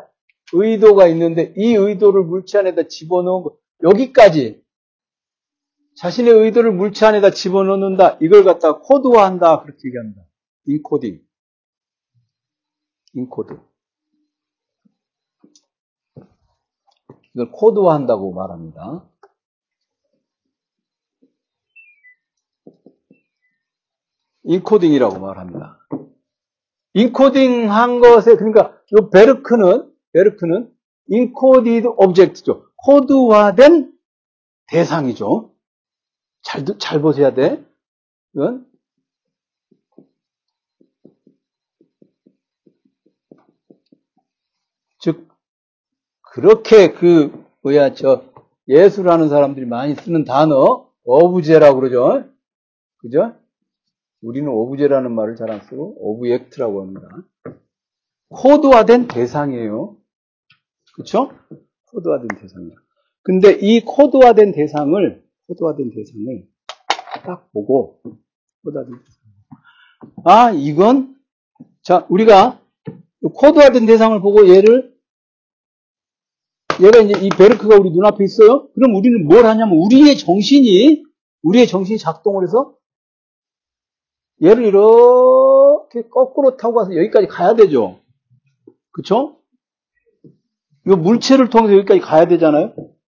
의도가 있는데 이 의도를 물체 안에다 집어넣은 거 여기까지 자신의 의도를 물체 안에다 집어넣는다. 이걸 갖다가 코드화한다. 그렇게 얘기합니다. encoding. encode. 이걸 코드화한다고 말합니다. encoding이라고 말합니다. 인코딩 한 것에, 그러니까, 이 Werk는, Werk는 encoded object죠. 코드화된 대상이죠. 잘, 잘 보셔야 돼. 이건. 그렇게 그, 뭐야, 저, 예술하는 사람들이 많이 쓰는 단어, 오브제라고 그러죠. 그죠? 우리는 오브제라는 말을 잘 안 쓰고 object라고 합니다. 코드화된 대상이에요. 그렇죠? 코드화된 대상이야. 근데 이 코드화된 대상을 코드화된 대상을 딱 보고 코드화된 대상. 아 이건 자 우리가 코드화된 대상을 보고 얘를 얘가 이제 이 Werk가 우리 눈앞에 있어요. 그럼 우리는 뭘 하냐면 우리의 정신이 우리의 정신이 작동을 해서 얘를 이렇게 거꾸로 타고 가서 여기까지 가야 되죠. 그쵸? 이거 물체를 통해서 여기까지 가야 되잖아요.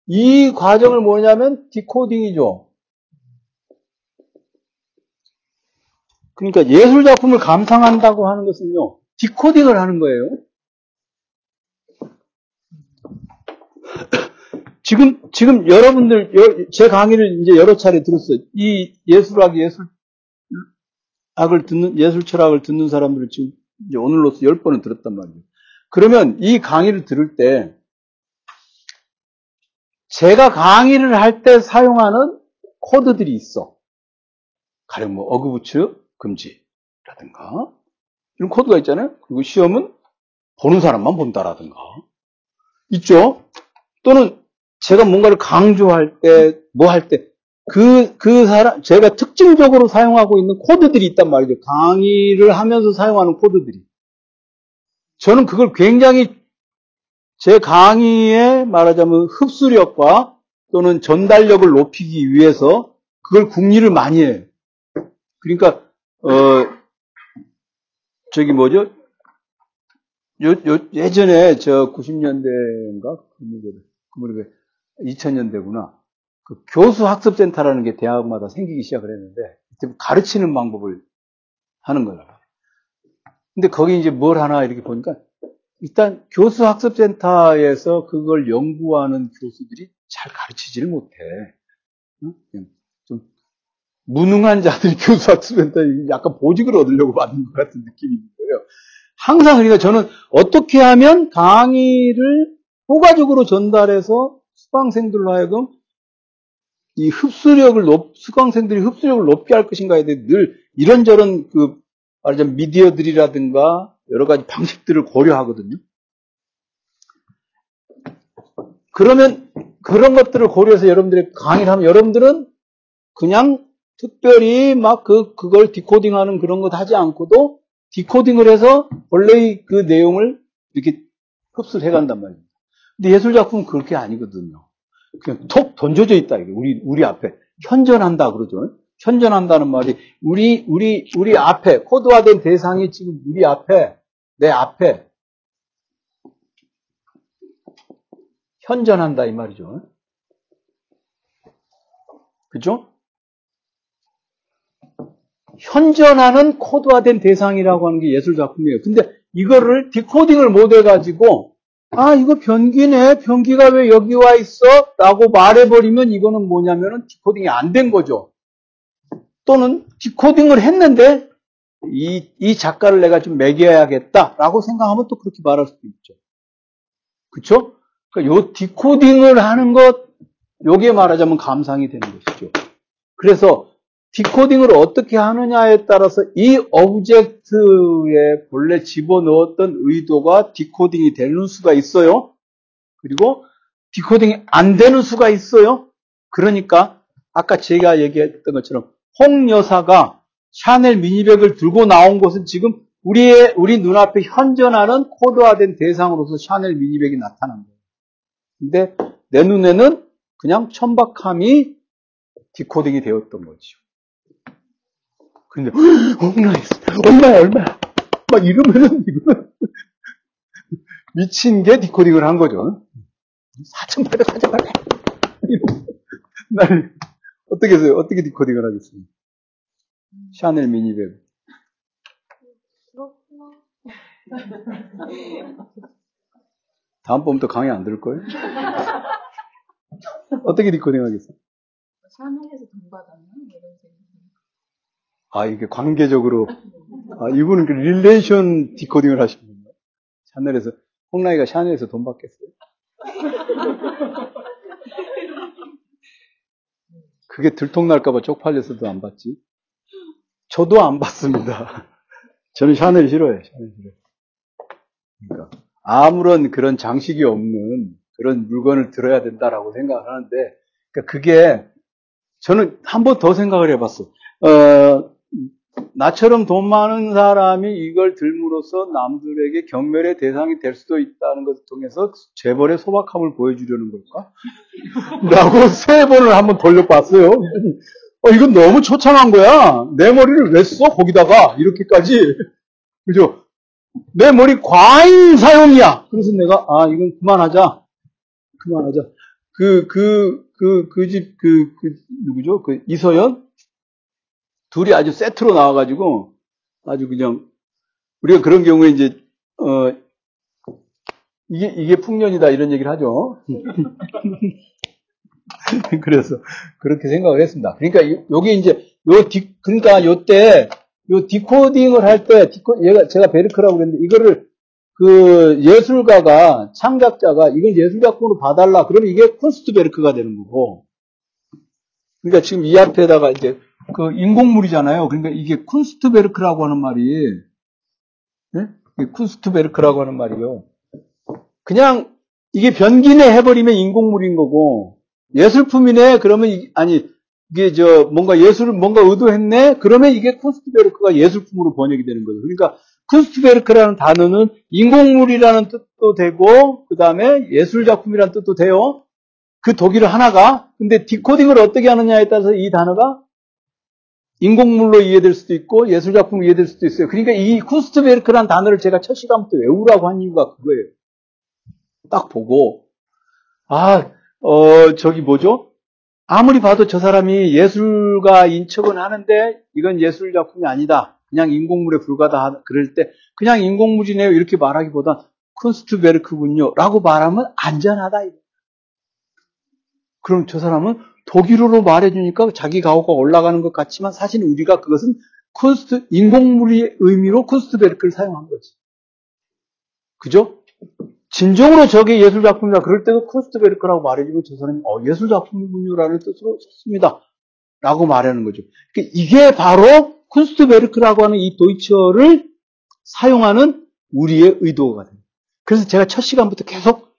이 과정을 뭐냐면 디코딩이죠. 그러니까 예술 작품을 감상한다고 하는 것은요, 디코딩을 하는 거예요. 지금, 지금 여러분들, 제 강의를 이제 여러 차례 들었어요. 이 예술학, 예술학을 듣는, 예술 철학을 듣는 사람들을 지금 이제 오늘로서 열 번은 들었단 말이에요. 그러면 이 강의를 들을 때, 제가 강의를 할 때 사용하는 코드들이 있어. 가령 뭐, 어그부츠 금지라든가, 이런 코드가 있잖아요. 그리고 시험은 보는 사람만 본다라든가. 있죠? 또는 제가 뭔가를 강조할 때, 뭐 할 때, 그, 그 사람, 제가 특징적으로 사용하고 있는 코드들이 있단 말이죠. 강의를 하면서 사용하는 코드들이. 저는 그걸 굉장히 제 강의에 말하자면 흡수력과 또는 전달력을 높이기 위해서 그걸 궁리를 많이 해요. 그러니까, 어, 저기 뭐죠? 요, 요, 예전에 저 90년대인가? 그 무렵에, 2000년대구나. 그 교수학습센터라는 게 대학마다 생기기 시작을 했는데, 가르치는 방법을 하는 거예요. 근데 거기 이제 뭘 하나 이렇게 보니까, 일단 교수학습센터에서 그걸 연구하는 교수들이 잘 가르치지를 못해. 좀 무능한 자들이 교수학습센터에 약간 보직을 얻으려고 받는 것 같은 느낌이 있어요. 항상 그러니까 저는 어떻게 하면 강의를 효과적으로 전달해서 수강생들로 하여금 이 흡수력을 높, 수강생들이 흡수력을 높게 할 것인가에 대해 늘 이런저런 그 말하자면 미디어들이라든가 여러 가지 방식들을 고려하거든요. 그러면 그런 것들을 고려해서 여러분들이 강의를 하면 여러분들은 그냥 특별히 막 그, 그걸 디코딩하는 그런 것 하지 않고도 디코딩을 해서 원래의 그 내용을 이렇게 흡수를 해간단 말이에요. 근데 예술 작품은 그렇게 아니거든요. 그냥 톡 던져져 있다. 이게 우리, 우리 앞에. 현전한다 그러죠. 현전한다는 말이 우리, 우리, 우리 앞에, 코드화된 대상이 지금 우리 앞에, 내 앞에 현전한다 이 말이죠. 그죠? 현존하는 코드화된 대상이라고 하는 게 예술 작품이에요. 근데 이거를 디코딩을 못 해가지고 아 이거 변기네 변기가 왜 여기 와 있어? 라고 말해버리면 이거는 뭐냐면은 디코딩이 안 된 거죠. 또는 decoding을 했는데 이, 이 작가를 내가 좀 멕여야겠다 라고 생각하면 또 그렇게 말할 수도 있죠. 그쵸? 그러니까 요 decoding을 하는 것, 요게 말하자면 감상이 되는 것이죠. 그래서 decoding을 어떻게 하느냐에 따라서 이 object에 본래 집어넣었던 의도가 decoding이 되는 수가 있어요. 그리고 decoding이 안 되는 수가 있어요. 그러니까 아까 제가 얘기했던 것처럼 홍 여사가 샤넬 미니백을 들고 나온 것은 지금 우리의 우리 눈앞에 현존하는 코드화된 대상으로서 샤넬 미니백이 나타난 거예요. 근데 내 눈에는 그냥 천박함이 디코딩이 되었던 거죠. 근데 얼마였어? 얼마야 얼마야? 막 이러면은 이거는 미친 게 디코딩을 한 거죠. 4,800, 4,800. 날 어떻게 해서 어떻게 decoding을 하겠습니까? 샤넬 미니백. 다음번부터 강의 안 들을 거예요? 어떻게 decoding 하겠어? 샤넬에서 돈 받았나? 이런 생각. 아, 이게 관계적으로, 아, 이분은 그 relation decoding을 하시는군요. 샤넬에서, 홍라이가 샤넬에서 돈 받겠어요? 그게 들통날까봐 쪽팔려서도 안 받지. 저도 안 받습니다. 저는 샤넬 싫어해요, 샤넬 싫어요. 그러니까, 아무런 그런 장식이 없는 그런 물건을 들어야 된다라고 생각을 하는데, 그러니까 그게, 저는 한 번 더 생각을 해봤어. 어, 나처럼 돈 많은 사람이 이걸 들므로써 남들에게 경멸의 대상이 될 수도 있다는 것을 통해서 재벌의 소박함을 보여주려는 걸까? 라고 세 번을 한번 돌려봤어요. 어, 이건 너무 초창한 거야. 내 머리를 왜 써? 거기다가. 이렇게까지. 그죠? 내 머리 과잉 사용이야. 그래서 내가, 아, 이건 그만하자. 그만하자. 그, 그, 그, 그 집, 그, 그, 누구죠? 그, 이서연? 둘이 아주 세트로 나와가지고 아주 그냥 우리가 그런 경우에 이제 어 이게, 이게 풍년이다, 이런 얘기를 하죠. 그래서, 그렇게 생각을 했습니다. 그러니까, 요게 이제, 요 디, 그러니까 요때, 요 디코딩을 할 때, 디코, 얘가, 제가 베르크라고 그랬는데, 이거를, 그, 예술가가, 창작자가, 이걸 예술 작품으로 봐달라. 그러면 이게 콘스트베르크가 되는 거고, 그러니까 지금 이 앞에다가 이제, 그 인공물이잖아요. 그러니까 이게 쿤스트베르크라고 하는 말이, 네? 쿤스트베르크라고 하는 말이요. 그냥 이게 변기내 해버리면 인공물인 거고, 예술품이네? 그러면, 이, 아니, 이게 저, 뭔가 예술을 뭔가 의도했네? 그러면 이게 쿤스트베르크가 예술품으로 번역이 되는 거죠. 그러니까, 쿤스트베르크라는 단어는 인공물이라는 뜻도 되고, 그 다음에 예술 작품이라는 뜻도 돼요. 그 독일어 하나가, 근데 디코딩을 어떻게 하느냐에 따라서 이 단어가 인공물로 이해될 수도 있고 예술작품으로 이해될 수도 있어요. 그러니까 이 쿠스트베르크라는 단어를 제가 첫 시간부터 외우라고 한 이유가 그거예요. 딱 보고 아, 어, 저기 뭐죠? 아무리 봐도 저 사람이 예술가 인 척은 하는데 이건 예술작품이 아니다. 그냥 인공물에 불과다. 그럴 때 그냥 인공물이네요. 이렇게 말하기보다 Kunstwerk군요. 라고 말하면 안전하다. 그럼 저 사람은 독일어로 말해주니까 자기 가오가 올라가는 것 같지만 사실 우리가 그것은 Kunst, 인공물의 의미로 Kunstwerk를 사용한 거지. 그죠? 진정으로 저게 예술작품이다. 그럴 때도 Kunstwerk라고 말해주고 저 사람이 어, 예술작품이군요라는 뜻으로 썼습니다. 라고 말하는 거죠. 그러니까 이게 바로 Kunstwerk라고 하는 이 Deutsch를 사용하는 우리의 의도가 됩니다. 그래서 제가 첫 시간부터 계속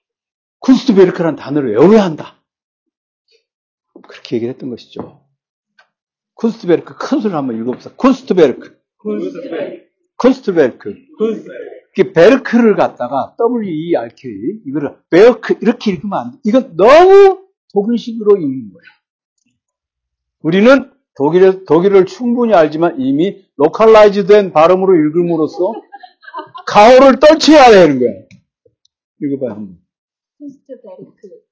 Kunstwerk라는 단어를 외워야 한다. 그렇게 얘기를 했던 것이죠. Kunstwerk 큰 소리로 한번 읽어봅시다. 쿤스트베르크. Kunstwerk. Kunstwerk. Werk를 갖다가 W-E-R-K 이거를 Werk 이렇게 읽으면 안 돼. 이건 너무 독일식으로 읽는 거예요. 우리는 독일 독일어를 충분히 알지만 이미 localize된 발음으로 읽음으로써 가오를 떨쳐야 되는 거야. 읽어봐요 한번. Kunstwerk.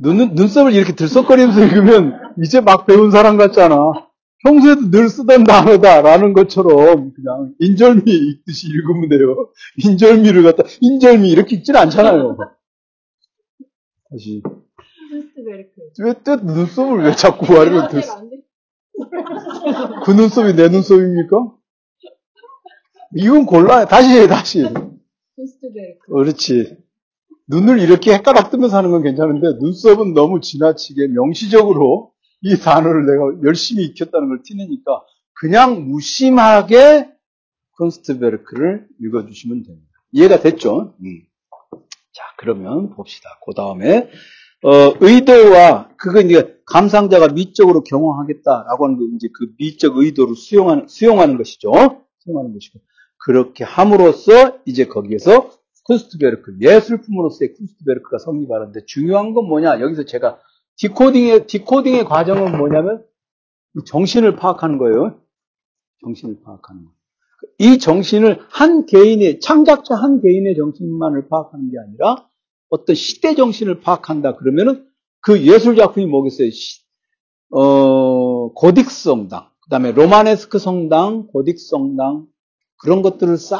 눈, 눈썹을 이렇게 들썩거리면서 읽으면 이제 막 배운 사람 같잖아. 평소에도 늘 쓰던 단어다라는 것처럼 그냥 인절미 읽듯이 읽으면 돼요. 인절미를 갖다 인절미 이렇게 읽진 않잖아요. 다시. 왜또 눈썹을 왜 자꾸 말을 들? 그 눈썹이 내 눈썹입니까? 이건 곤란해. 다시 해, 다시. 그렇지. 눈을 이렇게 헷갈락 뜨면서 하는 건 괜찮은데 눈썹은 너무 지나치게 명시적으로 이 단어를 내가 열심히 익혔다는 걸 티내니까 그냥 무심하게 콘스트베르크를 읽어주시면 됩니다. 이해가 됐죠? 음. 자, 그러면 봅시다. 그 다음에 어, 의도와 그거 이제 감상자가 미적으로 경험하겠다라고 하는 거 이제 그 미적 의도를 수용하는 수용하는 것이죠. 수용하는 것이고 그렇게 함으로써 이제 거기에서 쿤스트베르크, 예술품으로서의 쿤스트베르크가 성립하는데 중요한 건 뭐냐? 여기서 제가 디코딩의, 디코딩의 과정은 뭐냐면 정신을 파악하는 거예요. 정신을 파악하는 거. 이 정신을 한 개인의, 창작자 한 개인의 정신만을 파악하는 게 아니라 어떤 시대 정신을 파악한다. 그러면은 그 예술 작품이 뭐겠어요? 어, 고딕 성당, 그 다음에 로마네스크 성당, 고딕 성당, 그런 것들을 싹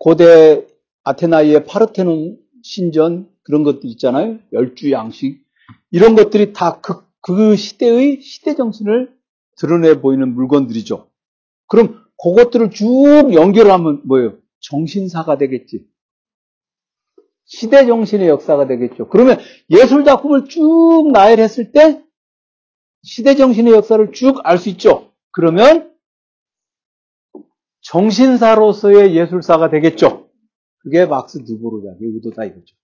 고대 아테나이의 파르테논 신전 그런 것들 있잖아요. 열주 양식 이런 것들이 다그 그 시대의 시대 정신을 드러내 보이는 물건들이죠. 그럼 그것들을 쭉 연결하면 뭐예요? 정신사가 되겠지. 시대 정신의 역사가 되겠죠. 그러면 예술 작품을 쭉 나열했을 때 시대 정신의 역사를 쭉 알 수 있죠. 그러면 정신사로서의 예술사가 되겠죠. 그게 막스 두보르자의 의도다 이거죠.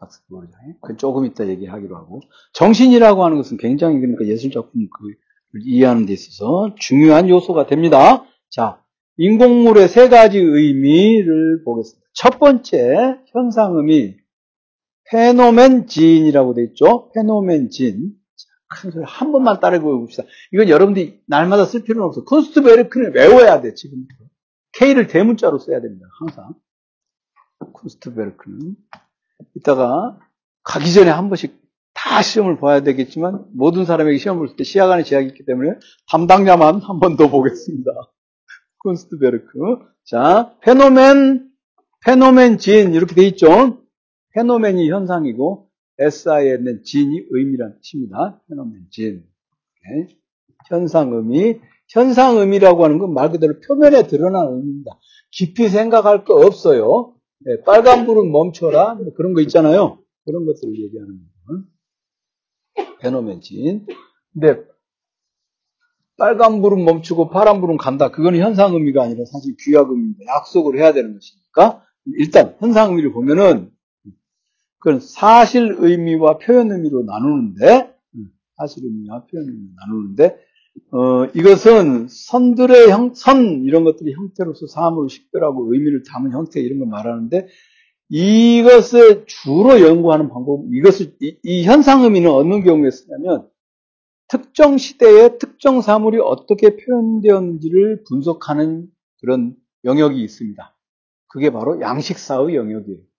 막스 두보르자의. 그 조금 이따 얘기하기로 하고. 정신이라고 하는 것은 굉장히 그러니까 예술 작품 그 이해하는 데 있어서 중요한 요소가 됩니다. 자, 인공물의 세 가지 의미를 보겠습니다. 첫 번째 현상음이 페노멘 진이라고 되어 있죠. 페노멘 진. 큰 소리 한 번만 따라 해봅시다. 이건 여러분들이 날마다 쓸 필요는 없어. 콘스트 베르크는 외워야 돼, 지금. K를 대문자로 써야 됩니다, 항상. Kunstwerk는. 이따가 가기 전에 한 번씩 다 시험을 봐야 되겠지만, 모든 사람에게 시험을 볼 때 시간의 제약이 있기 때문에 담당자만 한 번 더 보겠습니다. Kunstwerk. 자, Phänomen Phänomensinn 이렇게 돼 있죠. Phänomen이 현상이고 SIN은 진이 의미란 뜻입니다. Phänomensinn. 네. 현상 의미. 현상 의미라고 하는 건 말 그대로 표면에 드러난 의미입니다. 깊이 생각할 거 없어요. 네, 빨간불은 멈춰라. 뭐 그런 거 있잖아요. 그런 것들을 얘기하는 거예요. 페노멘 진. 근데 빨간불은 멈추고 파란불은 간다. 그건 현상 의미가 아니라 사실 귀약 의미입니다. 약속을 해야 되는 것이니까. 일단 현상 의미를 보면은 그건 사실 의미와 표현 의미로 나누는데 사실 의미와 표현 의미로 나누는데 어, 이것은 선들의 형, 선 이런 것들이 형태로서 사물을 식별하고 의미를 담은 형태 이런 걸 말하는데 이것을 주로 연구하는 방법 이것을 이, 이 현상 의미는 어느 경우에 쓰냐면 특정 시대에 특정 사물이 어떻게 표현되었는지를 분석하는 그런 영역이 있습니다. 그게 바로 양식사의 영역이에요.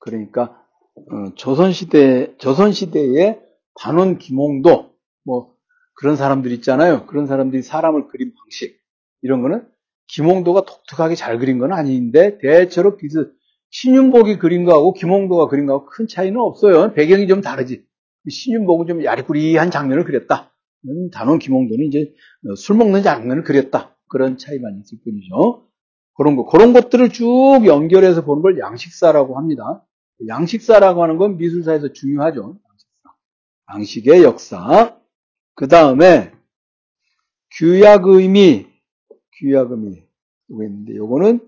그러니까 어, 조선시대 조선시대의 단원 김홍도 뭐 그런 사람들 있잖아요. 그런 사람들이 사람을 그린 방식 이런 거는 김홍도가 독특하게 잘 그린 건 아닌데 대체로 비슷 신윤복이 그린 거하고 김홍도가 그린 거하고 큰 차이는 없어요. 배경이 좀 다르지. 신윤복은 좀 야리꾸리한 장면을 그렸다. 단원 김홍도는 이제 술 먹는 장면을 그렸다. 그런 차이만 있을 뿐이죠. 그런 거, 그런 것들을 쭉 연결해서 보는 걸 양식사라고 합니다. 양식사라고 하는 건 미술사에서 중요하죠. 양식의 역사. 그 다음에 규약 의미, 규약 의미. 이거 있는데, 요거는,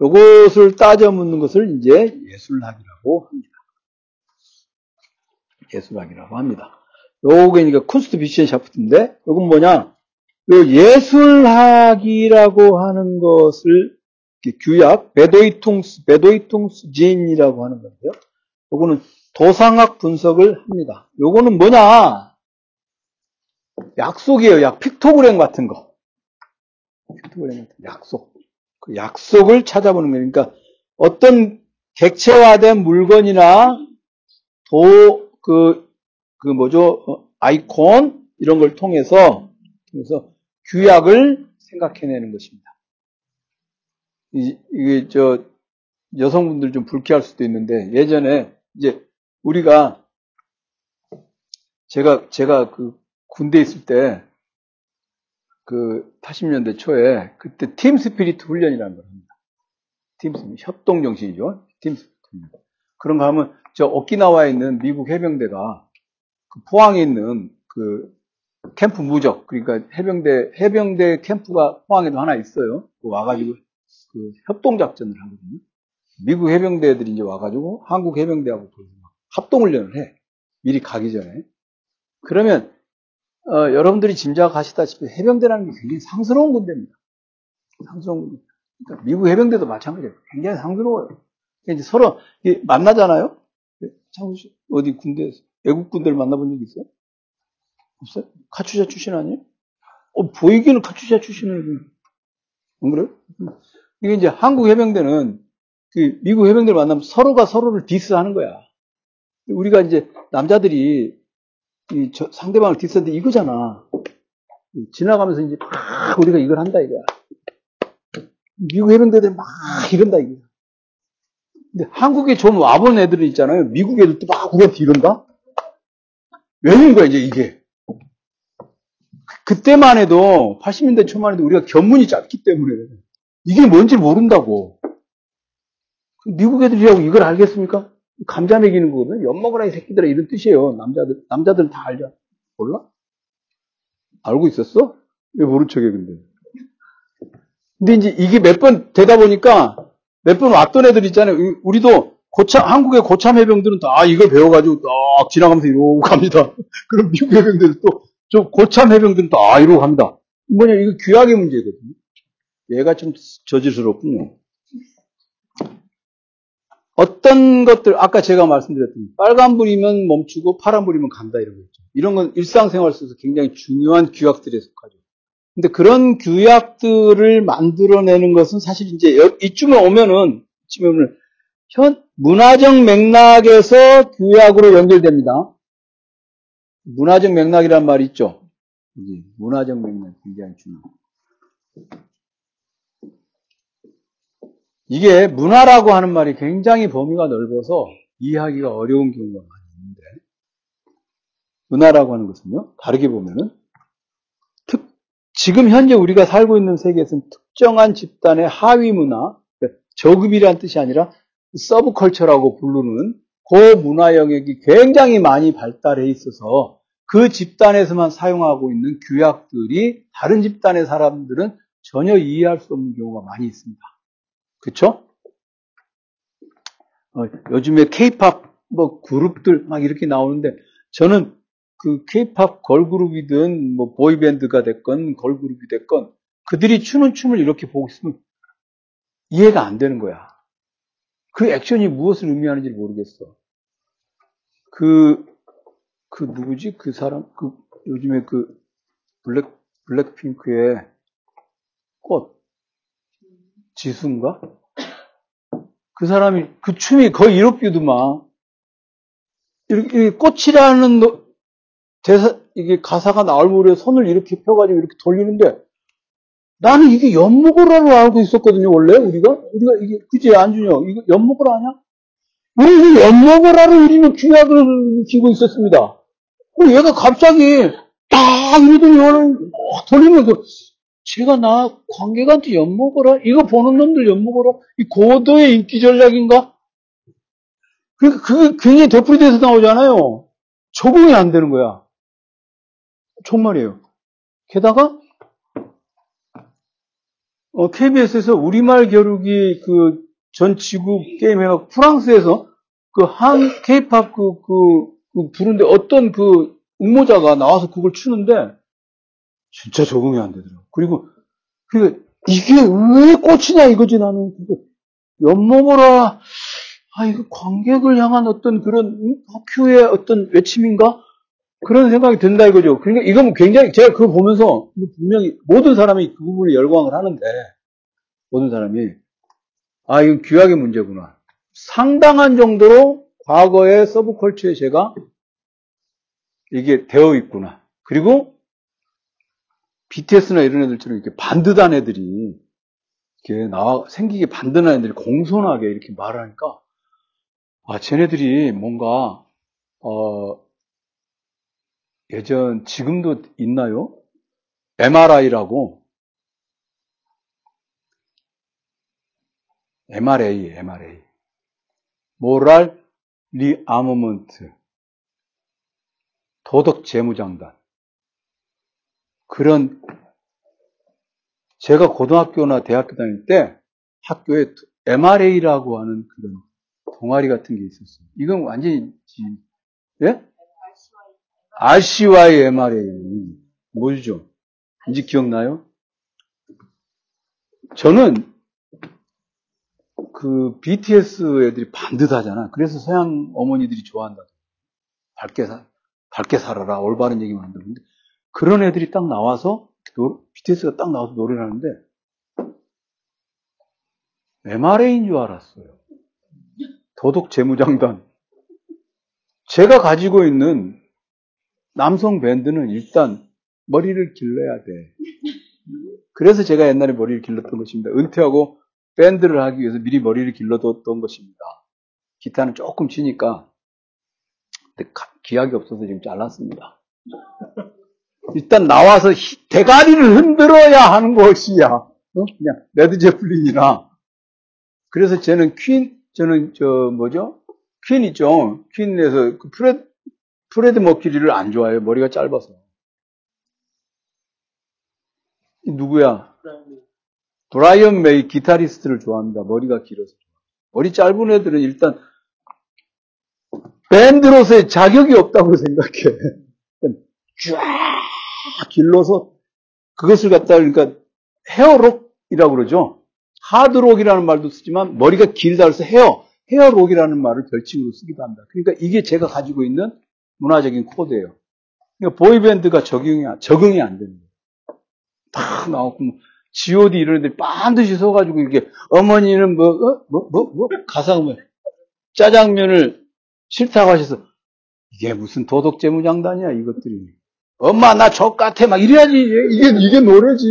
요것을 따져 묻는 것을 이제 예술학이라고 합니다. 예술학이라고 합니다. 요게 그러니까 쿤스트 비시엔샤프트인데, 요건 뭐냐? 요 예술학이라고 하는 것을 규약, 베도이퉁스, 베도이퉁스 진이라고 하는 건데요. 요거는 도상학 분석을 합니다. 요거는 뭐냐? 약속이에요. 약 픽토그램 같은 거. 픽토그램 같은 약속. 그 약속을 찾아보는 거예요. 그러니까 어떤 객체화된 물건이나 도, 그, 그 뭐죠? 어, 아이콘 이런 걸 통해서 그래서 규약을 생각해내는 것입니다. 이게 저 여성분들 좀 불쾌할 수도 있는데 예전에 이제 우리가 제가 제가 그 군대 있을 때 그 80년대 초에 그때 Team Spirit 훈련이라는 걸 합니다. Team Spirit 협동 정신이죠. Team Spirit 훈련. 그런 거 하면 저 오키나와에 있는 미국 해병대가 그 포항에 있는 그 캠프 무적 그러니까 해병대 해병대 캠프가 포항에도 하나 있어요. 그 와가지고 그 협동 작전을 하거든요. 미국 해병대들이 이제 와가지고 한국 해병대하고 합동 훈련을 해. 미리 가기 전에. 그러면 어, 여러분들이 짐작하시다시피 해병대라는 게 굉장히 상스러운 군대입니다. 상스러운 군대. 그러니까 미국 해병대도 마찬가지예요. 굉장히 상스러워요. 그러니까 이제 서로 만나잖아요. 창수 어디 군대에서 외국 군대를 만나본 적 있어요? 없어요? 카투샤 출신 아니에요? 어, 보이기는 카투샤 출신이에요. 안 그래요? 이게 이제 한국 해병대는 그 미국 해병대를 만나면 서로가 서로를 디스하는 거야. 우리가 이제 남자들이 이 상대방을 디스하는데 이거잖아. 지나가면서 이제 막 우리가 이걸 한다 이거야. 미국 해병대들 막 이런다 이거야. 근데 한국에 좀 와본 애들 있잖아요. 미국 애들도 막 우리한테 이런다? 왜 이런 거야 이제 이게? 그때만 해도 80년대 초만 해도 우리가 견문이 짧기 때문에 이게 뭔지 모른다고. 미국 애들이라고 이걸 알겠습니까? 감자 먹이는 거거든. 엿먹으라 이 새끼들아 이런 뜻이에요. 남자들 남자들은 다 알죠. 몰라? 알고 있었어? 왜 모른 척해 근데? 근데 이제 이게 몇 번 되다 보니까 몇 번 왔던 애들 있잖아요. 우리도 고참 한국의 고참 해병들은 다 이걸 배워가지고 딱 지나가면서 이러고 갑니다. 그럼 미국 해병들은 또 저 고참 해병들은 다 이러고 갑니다. 뭐냐 이거 귀하의 문제거든요. 얘가 좀 저질스럽군요. 어떤 것들, 아까 제가 말씀드렸던 빨간불이면 멈추고 파란불이면 간다 이런 거 있죠. 이런 건 일상생활 속에서 굉장히 중요한 규약들에 속하죠. 근데 그런 규약들을 만들어내는 것은 사실 이제 이쯤에 오면은, 이쯤에 오면 현, 문화적 맥락에서 규약으로 연결됩니다. 문화적 맥락이란 말이 있죠. 문화적 맥락 굉장히 중요해요. 이게 문화라고 하는 말이 굉장히 범위가 넓어서 이해하기가 어려운 경우가 많이 있는데, 문화라고 하는 것은요, 다르게 보면은, 특, 지금 현재 우리가 살고 있는 세계에서는 특정한 집단의 하위 문화, 그러니까 저급이란 뜻이 아니라 서브컬처라고 부르는 그 문화 영역이 굉장히 많이 발달해 있어서 그 집단에서만 사용하고 있는 규약들이 다른 집단의 사람들은 전혀 이해할 수 없는 경우가 많이 있습니다. 그렇죠? 어, 요즘에 케이팝 뭐 그룹들 막 이렇게 나오는데 저는 그 케이팝 걸그룹이든 뭐 보이밴드가 됐건 걸그룹이 됐건 그들이 추는 춤을 이렇게 보고 있으면 이해가 안 되는 거야. 그 액션이 무엇을 의미하는지 모르겠어. 그, 그 누구지? 그 사람, 그 요즘에 그 블랙, 블랙핑크의 꽃, 지수인가? 그 사람이, 그 춤이 거의 이렇게도만, 이렇게, 꽃이라는 대사, 이게 가사가 나올 무렵 손을 이렇게 펴가지고 이렇게 돌리는데, 나는 이게 연목으로 알고 있었거든요, 원래, 우리가? 우리가 이게, 그지, 안준영? 이거 연목으로 아냐? 왜 이게 연목으로 우리는 규약을 지고 있었습니다. 얘가 갑자기 딱 이러더니 돌리면서, 제가 나 관객한테 엿먹어라? 이거 보는 놈들 엿먹어라? 이 고도의 인기 전략인가? 그, 그게 굉장히 되풀이돼서 나오잖아요. 적응이 안 되는 거야. 정말이에요. 게다가, 어, KBS에서 우리말 겨루기 그 전 지구 게임 해가 프랑스에서 그 한 케이팝 그, 그, 그 부른데 어떤 그 응모자가 나와서 그걸 추는데 진짜 적응이 안 되더라고. 그리고 그 이게 왜 꽃이냐 이거지 나는 연먹어라. 아 이거 관객을 향한 어떤 그런 학교의 어떤 외침인가 그런 생각이 든다 이거죠. 그러니까 이건 굉장히 제가 그거 보면서 분명히 모든 사람이 그 부분에 열광을 하는데 모든 사람이 아 이건 귀하의 문제구나. 상당한 정도로 과거의 서브컬처에 제가 이게 되어 있구나. 그리고 BTS나 이런 애들처럼 이렇게 반듯한 애들이 이렇게 나와 생기게 반듯한 애들이 공손하게 이렇게 말하니까 아 쟤네들이 뭔가 어 예전 지금도 있나요? MRI라고 MRA, MRA. Moral Rearmament. 도덕 재무장단. 그런 제가 고등학교나 대학교 다닐 때 학교에 MRA라고 하는 그런 동아리 같은 게 있었어요. 이건 완전히 예? RCY MRA 뭐죠? 이제 기억나요? 저는 그 BTS 애들이 반듯하잖아. 그래서 서양 어머니들이 좋아한다. 밝게 사, 밝게 살아라. 올바른 얘기만 한다. 근데 그런 애들이 딱 나와서 BTS가 딱 나와서 노래를 하는데 MRA인 줄 알았어요. 도덕 재무장단. 제가 가지고 있는 남성 밴드는 일단 머리를 길러야 돼. 그래서 제가 옛날에 머리를 길렀던 것입니다. 은퇴하고 밴드를 하기 위해서 미리 머리를 길러뒀던 것입니다. 기타는 조금 치니까 기약이 없어서 지금 잘랐습니다. 일단 나와서 대가리를 흔들어야 하는 것이야. 어? 그냥 Led Zeppelin이나. 그래서 저는 Queen, 저는 저 뭐죠? Queen이죠. Queen에서 그 프레드, 프레드 머큐리를 안 좋아해요. 머리가 짧아서. 누구야? 브라이언 메이 기타리스트를 좋아합니다. 머리가 길어서. 머리 짧은 애들은 일단 밴드로서의 자격이 없다고 생각해. 쫙 길러서 그것을 갖다 그러니까 hair rock이라고 그러죠. 하드록이라는 말도 쓰지만 머리가 길다 해서 헤어, 헤어록이라는 말을 별칭으로 쓰기도 합니다. 그러니까 이게 제가 가지고 있는 문화적인 코드예요. 그러니까 보이밴드가 적용이, 적응이 안 거예요. 딱 나왔고, 뭐 G.O.D 이런 애들이 반드시 서가지고 이게 어머니는 뭐, 어? 뭐, 뭐, 뭐, 뭐, 짜장면을 싫다고 하셔서 이게 무슨 도덕재무장단이야, 이것들이. 엄마, 나적 같아. 막 이래야지. 이게, 이게 노래지.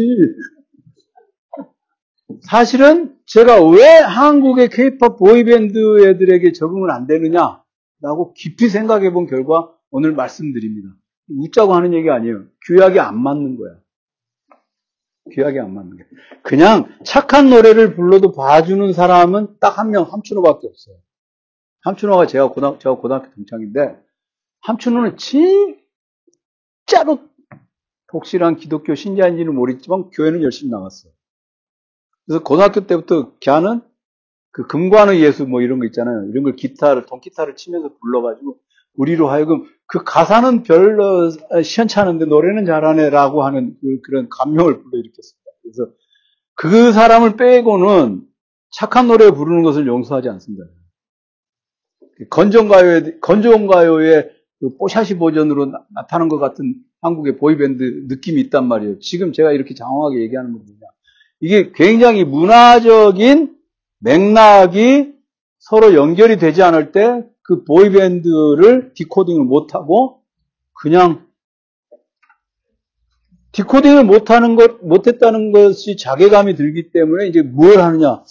사실은 제가 왜 한국의 케이팝 보이밴드 애들에게 적응을 안 되느냐라고 깊이 생각해 본 결과 오늘 말씀드립니다. 웃자고 하는 얘기 아니에요. 규약이 안 맞는 거야. 규약이 안 맞는 게. 그냥 착한 노래를 불러도 봐주는 사람은 딱 한 명, 함춘호밖에 없어요. 함춘호가 제가 고등, 제가 고등학교 동창인데, 함춘호는 진짜로 독실한 기독교 신자인지는 모르겠지만, 교회는 열심히 나갔어요. 그래서 고등학교 때부터 걔는 그 금관의 예수 뭐 이런 거 있잖아요. 이런 걸 기타를, 통기타를 치면서 불러가지고, 우리로 하여금 그 가사는 별로 시원찮은데 노래는 잘하네라고 하는 그, 런 감명을 불러일으켰습니다. 그래서 그 사람을 빼고는 착한 노래 부르는 것을 용서하지 않습니다. 건전가요의, 건전가요의 그 뽀샤시 버전으로 나, 타난 것 같은 한국의 boy band 느낌이 있단 말이에요. 지금 제가 이렇게 장황하게 얘기하는 건 뭐냐. 이게 굉장히 문화적인 맥락이 서로 연결이 되지 않을 때 그 boy band를 decoding을 못하고 그냥 decoding을 못하는 것, 못했다는 것이 자괴감이 들기 때문에 이제 뭘 하느냐.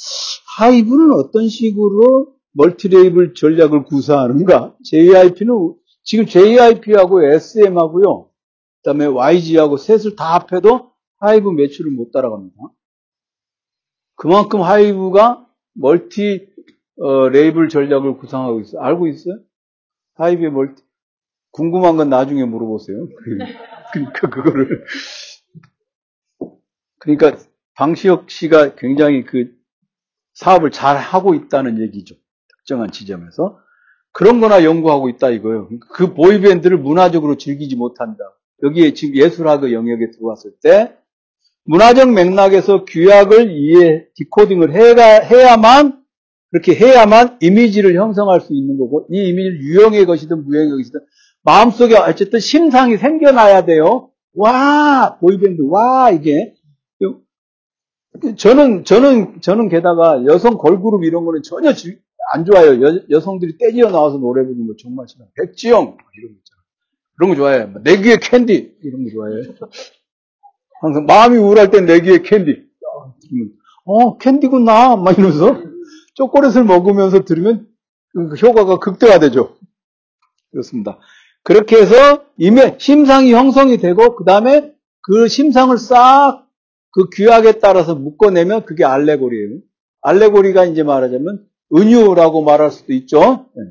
HYBE는 어떤 식으로 multi-label 전략을 구사하는가? JYP는, 지금 JYP하고 SM하고요. 그 다음에 YG하고 셋을 다 합해도 HYBE 매출을 못 따라갑니다. 그만큼 HYBE가 multi 어, 레이블 전략을 구상하고 있어요. 알고 있어요? HYBE의 multi. 궁금한 건 나중에 물어보세요. 그러니까 그거를. 그러니까 방시혁 씨가 굉장히 그 사업을 잘 하고 있다는 얘기죠. 특정한 지점에서. 그런 거나 연구하고 있다 이거예요. 그 보이밴드를 문화적으로 즐기지 못한다. 여기에 지금 예술학의 영역에 들어왔을 때 문화적 맥락에서 규약을 이해, 디코딩을 해야, 해야만 그렇게 해야만 이미지를 형성할 수 있는 거고 이 이미지를 유형의 것이든 무형의 것이든 마음속에 어쨌든 심상이 생겨나야 돼요. 와 보이밴드 와 이게 저는 저는 저는 게다가 여성 걸그룹 이런 거는 전혀 안 좋아요. 여, 성들이 떼지어 나와서 노래 부르는 거 정말 싫어. 백지영 이런 거 있잖아. 그런 거 좋아해. 내 귀에 캔디 이런 거 좋아해. 항상 마음이 우울할 땐 내 귀에 캔디. 어 캔디구나 막 이러면서 초콜릿을 먹으면서 들으면 그 효과가 극대화되죠. 그렇습니다. 그렇게 해서 이미 심상이 형성이 되고 그 다음에 그 심상을 싹 그 규약에 따라서 묶어내면 그게 알레고리예요. 알레고리가 이제 말하자면 은유라고 말할 수도 있죠. 네,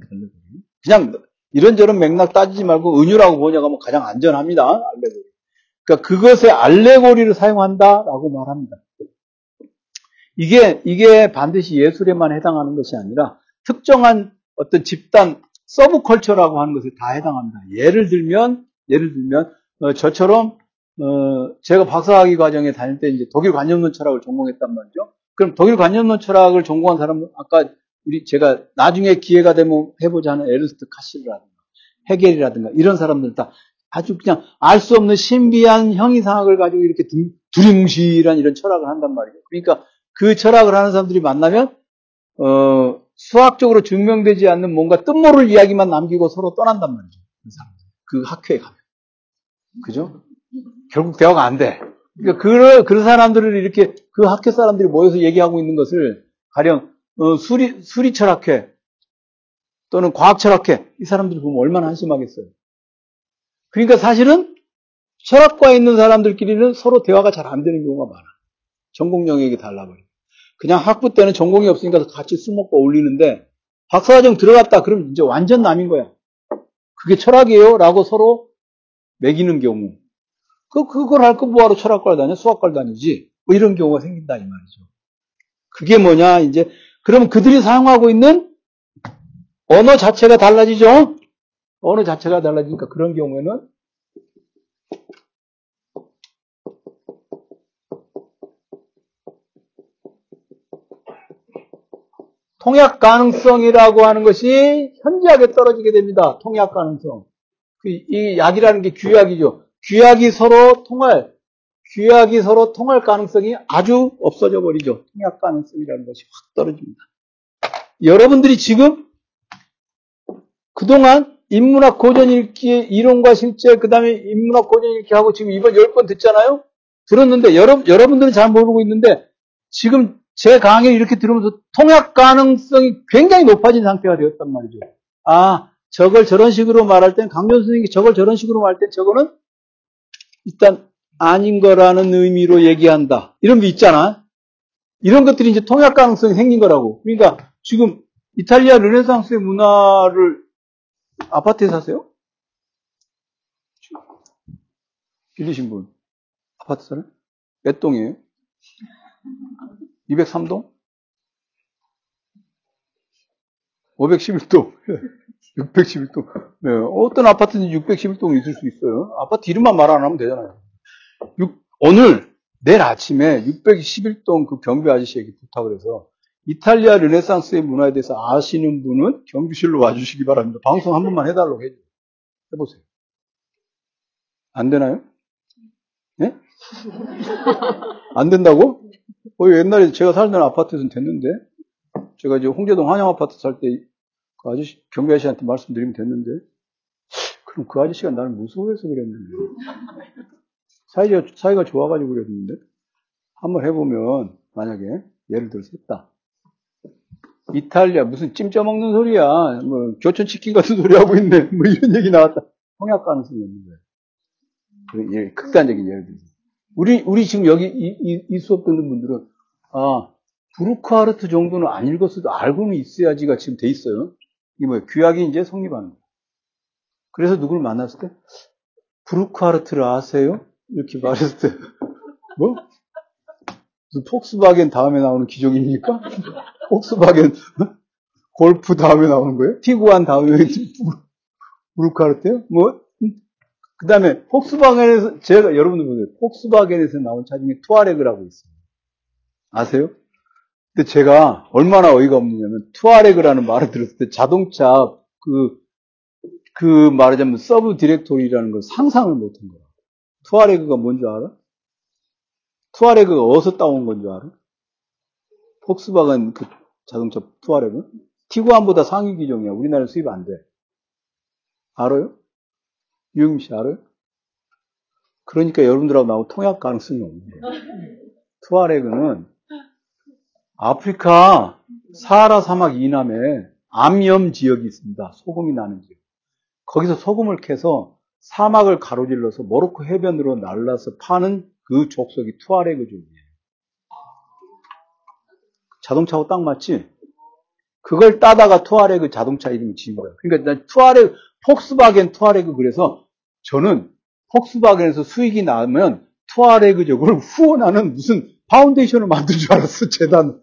그냥 이런저런 맥락 따지지 말고 은유라고 보냐고 하면 가장 안전합니다. 알레고리. 그러니까 그것에 알레고리를 사용한다라고 말합니다. 이게, 이게 반드시 예술에만 해당하는 것이 아니라 특정한 어떤 집단, 서브컬처라고 하는 것에 다 해당합니다. 예를 들면, 예를 들면, 어, 저처럼, 어, 제가 박사학위 과정에 다닐 때 이제 독일 관념론 철학을 전공했단 말이죠. 그럼 독일 관념론 철학을 전공한 사람은 아까 우리 제가 나중에 기회가 되면 해보자 하는 에르스트 카실라든가 헤겔이라든가 이런 사람들 다 아주 그냥 알 수 없는 신비한 형이상학을 가지고 이렇게 두리뭉실한 이런 철학을 한단 말이죠. 그러니까 그 철학을 하는 사람들이 만나면 어, 수학적으로 증명되지 않는 뭔가 뜻모를 이야기만 남기고 서로 떠난단 말이죠. 그 사람들. 그 학회에 가면. 그죠? 결국 대화가 안 돼. 그러니까 그, 그 사람들을 이렇게 그 학회 사람들이 모여서 얘기하고 있는 것을 가령 어, 수리, 수리 철학회 또는 과학 철학회 이 사람들이 보면 얼마나 한심하겠어요. 그러니까 사실은 철학과에 있는 사람들끼리는 서로 대화가 잘 안 되는 경우가 많아. 전공 영역이 달라버려. 그냥 학부 때는 전공이 없으니까 같이 술 먹고 어울리는데 박사과정 들어갔다 그러면 이제 완전 남인 거야. 그게 철학이에요? 라고 서로 매기는 경우. 그, 그걸 할 거 뭐하러 철학과를 다녀? 수학과를 다니지? 뭐 이런 경우가 생긴다, 이 말이죠. 그게 뭐냐, 이제, 그러면 그들이 사용하고 있는 언어 자체가 달라지죠? 언어 자체가 달라지니까 그런 경우에는 통약 가능성이라고 하는 것이 현저하게 떨어지게 됩니다. 통약 가능성. 그, 이 약이라는 게 규약이죠. 규약이 서로 통할, 규약이 서로 통할 가능성이 아주 없어져 버리죠. 통약 가능성이라는 것이 확 떨어집니다. 여러분들이 지금 그동안 인문학 고전 읽기 이론과 실제 그 다음에 인문학 고전 읽기 하고 지금 이번 열 번 듣잖아요. 들었는데 여러, 여러분들은 잘 모르고 있는데 지금 제 강의 이렇게 들으면서 통역 가능성이 굉장히 높아진 상태가 되었단 말이죠. 아, 저걸 저런 식으로 말할 땐, 강변 선생님이 저걸 저런 식으로 말할 땐 저거는 일단 아닌 거라는 의미로 얘기한다. 이런 게 있잖아. 이런 것들이 이제 통역 가능성이 생긴 거라고. 그러니까 지금 이탈리아 르네상스의 문화를 아파트에 사세요? 빌리신 분. 아파트 사는? 몇 동이에요? 203동? 511동. 611동. 네. 어떤 아파트는 611동이 있을 수 있어요. 아파트 이름만 말 안 하면 되잖아요. 6, 오늘, 내일 아침에 611동 그 경비 아저씨에게 부탁을 해서 이탈리아 르네상스의 문화에 대해서 아시는 분은 경비실로 와주시기 바랍니다. 방송 한 번만 해달라고 해줘. 해보세요. 안 되나요? 예? 안 된다고? 어, 옛날에 제가 살던 아파트에서는 됐는데, 제가 이제 홍제동 한양 아파트 살 때, 그 아저씨, 경비 아저씨한테 말씀드리면 됐는데, 그럼 그 아저씨가 나를 무서워해서 그랬는데, 사이가, 사이가 좋아가지고 그랬는데, 한번 해보면, 만약에, 예를 들어서 했다. 이탈리아, 무슨 찜 쪄먹는 소리야. 뭐, 교촌치킨 같은 소리 하고 있네. 뭐, 이런 얘기 나왔다. 통역 가능성이 없는 거예요. 그 예, 극단적인 예를 들어서. 우리, 우리 지금 여기 이, 이, 이 수업 듣는 분들은, 아, 브루크하르트 정도는 안 읽었어도 알고는 있어야지가 지금 돼 있어요. 이게 뭐예요? 규약이 이제 성립하는 거예요. 그래서 누구를 만났을 때, 브루크하르트를 아세요? 이렇게 말했을 때, 뭐? 무슨 폭스바겐 다음에 나오는 기종입니까? 폭스바겐, 골프 다음에 나오는 거예요? 티구안 다음에 브루크하르트요? 뭐? 그 다음에 폭스바겐에서 제가 여러분들 보세요. 폭스바겐에서 나온 차 중에 투아레그라고 있어요. 아세요? 근데 제가 얼마나 어이가 없느냐면 투아레그라는 말을 들었을 때 자동차 그, 그 말하자면 sub directory라는 걸 상상을 못한 거야. 투아레그가 뭔 줄 알아? 투아레그가 어디서 따온 건 줄 알아? 폭스바겐 그 자동차 투아레그? 티구안보다 상위 기종이야. 우리나라에 수입 안 돼. 알아요? 알아요? 그러니까 여러분들하고 나하고 통역 가능성이 없는 거예요. 투아레그는 아프리카 사하라 사막 이남에 암염 지역이 있습니다. 소금이 나는 지역. 거기서 소금을 캐서 사막을 가로질러서 모로코 해변으로 날라서 파는 그 족속이 투아레그 족이에요. 자동차하고 딱 맞지? 그걸 따다가 투아레그 자동차 이름을 지은 거예요. 그러니까 난 투아레그, 폭스바겐 투아레그 그래서 저는 폭스바겐에서 수익이 나면 투아레그족을 후원하는 무슨 foundation을 만든 줄 알았어, 재단.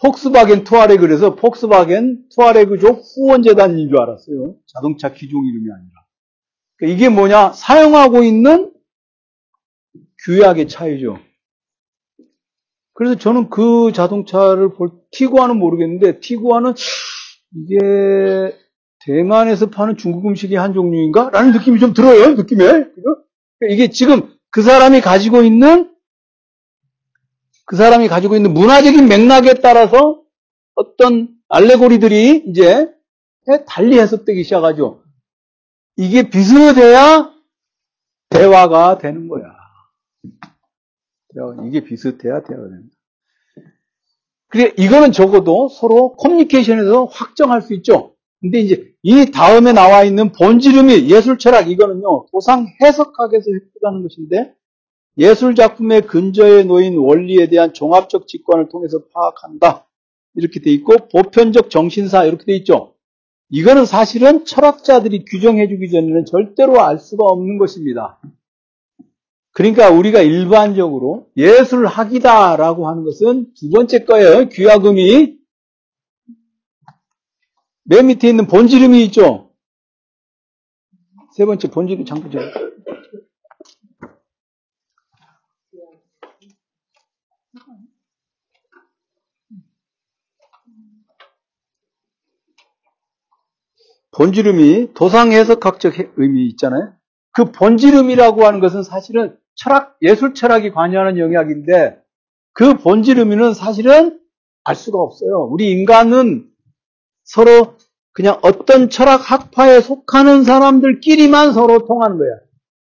폭스바겐 투아레그래서 폭스바겐 투아레그족 후원재단인 줄 알았어요. 자동차 기종 이름이 아니라. 그러니까 이게 뭐냐? 사용하고 있는 규약의 차이죠. 그래서 저는 그 자동차를 볼, 티구아는 모르겠는데, 티구아는 이게 대만에서 파는 중국 음식의 한 종류인가? 라는 느낌이 좀 들어요, 느낌에. 그러니까 이게 지금 그 사람이 가지고 있는, 그 사람이 가지고 있는 문화적인 맥락에 따라서 어떤 알레고리들이 이제 달리 해석되기 시작하죠. 이게 비슷해야 대화가 되는 거야. 이게 비슷해야 대화가 됩니다. 그래, 이거는 적어도 서로 커뮤니케이션에서 확정할 수 있죠. 근데 이제 이 다음에 나와 있는 본지름이 예술 철학 이거는요 도상 해석학에서 획득하는 것인데 예술 작품의 근저에 놓인 원리에 대한 종합적 직관을 통해서 파악한다 이렇게 돼 있고 보편적 정신사 이렇게 돼 있죠. 이거는 사실은 철학자들이 규정해주기 전에는 절대로 알 수가 없는 것입니다. 그러니까 우리가 일반적으로 예술학이다라고 하는 것은 두 번째 거예요. 귀화금이 맨 밑에 있는 본지름이 있죠. 세 번째 본지름 장부죠. 본지름이 도상 해석학적 의미 있잖아요. 그 본지름이라고 하는 것은 사실은 철학, 예술 철학이 관여하는 영역인데 그 본지름이는 사실은 알 수가 없어요. 우리 인간은 서로 그냥 어떤 철학 학파에 속하는 사람들끼리만 서로 통하는 거야.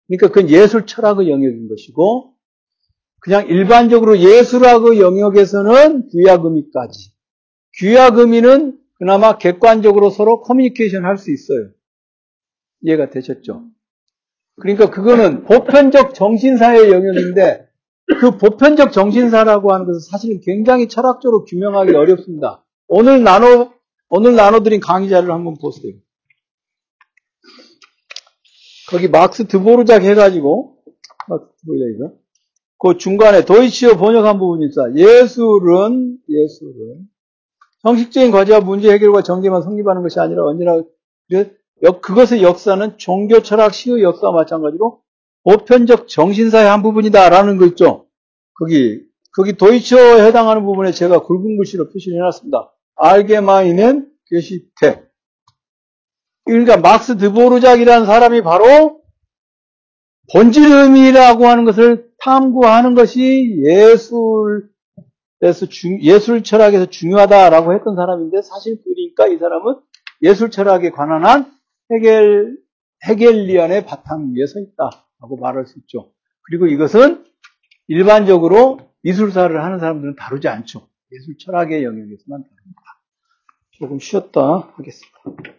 그러니까 그건 예술 철학의 영역인 것이고 그냥 일반적으로 예술학의 영역에서는 귀야금이까지. 귀야금이는 그나마 객관적으로 서로 커뮤니케이션 할 수 있어요. 이해가 되셨죠? 그러니까 그거는 보편적 정신사의 영역인데 그 보편적 정신사라고 하는 것은 사실은 굉장히 철학적으로 규명하기 어렵습니다. 오늘 나눠 오늘 나눠드린 강의 자료를 한번 보세요. 거기 막스 드보르작 해가지고 막스 드보르작이죠. 그 중간에 도이치어 번역한 부분이 있어. 예술은 예술은 형식적인 과제와 문제 해결과 정제만 성립하는 것이 아니라 언제나 그것의 역사는 종교 철학 시의 역사와 마찬가지로 보편적 정신사의 한 부분이다라는 거 있죠. 거기 거기 도이처에 해당하는 부분에 제가 굵은 글씨로 표시를 해놨습니다. 알게마인은 게시테. 그러니까 막스 드보르작이라는 사람이 바로 본질 의미라고 하는 것을 탐구하는 것이 예술에서 중, 예술 철학에서 중요하다라고 했던 사람인데 사실 그러니까 이 사람은 예술 철학에 관한 한 해겔 해겔리안의 바탕 위에 서 있다라고 말할 수 있죠. 그리고 이것은 일반적으로 미술사를 하는 사람들은 다루지 않죠. 예술 철학의 영역에서만 다룹니다. 조금 쉬었다 하겠습니다.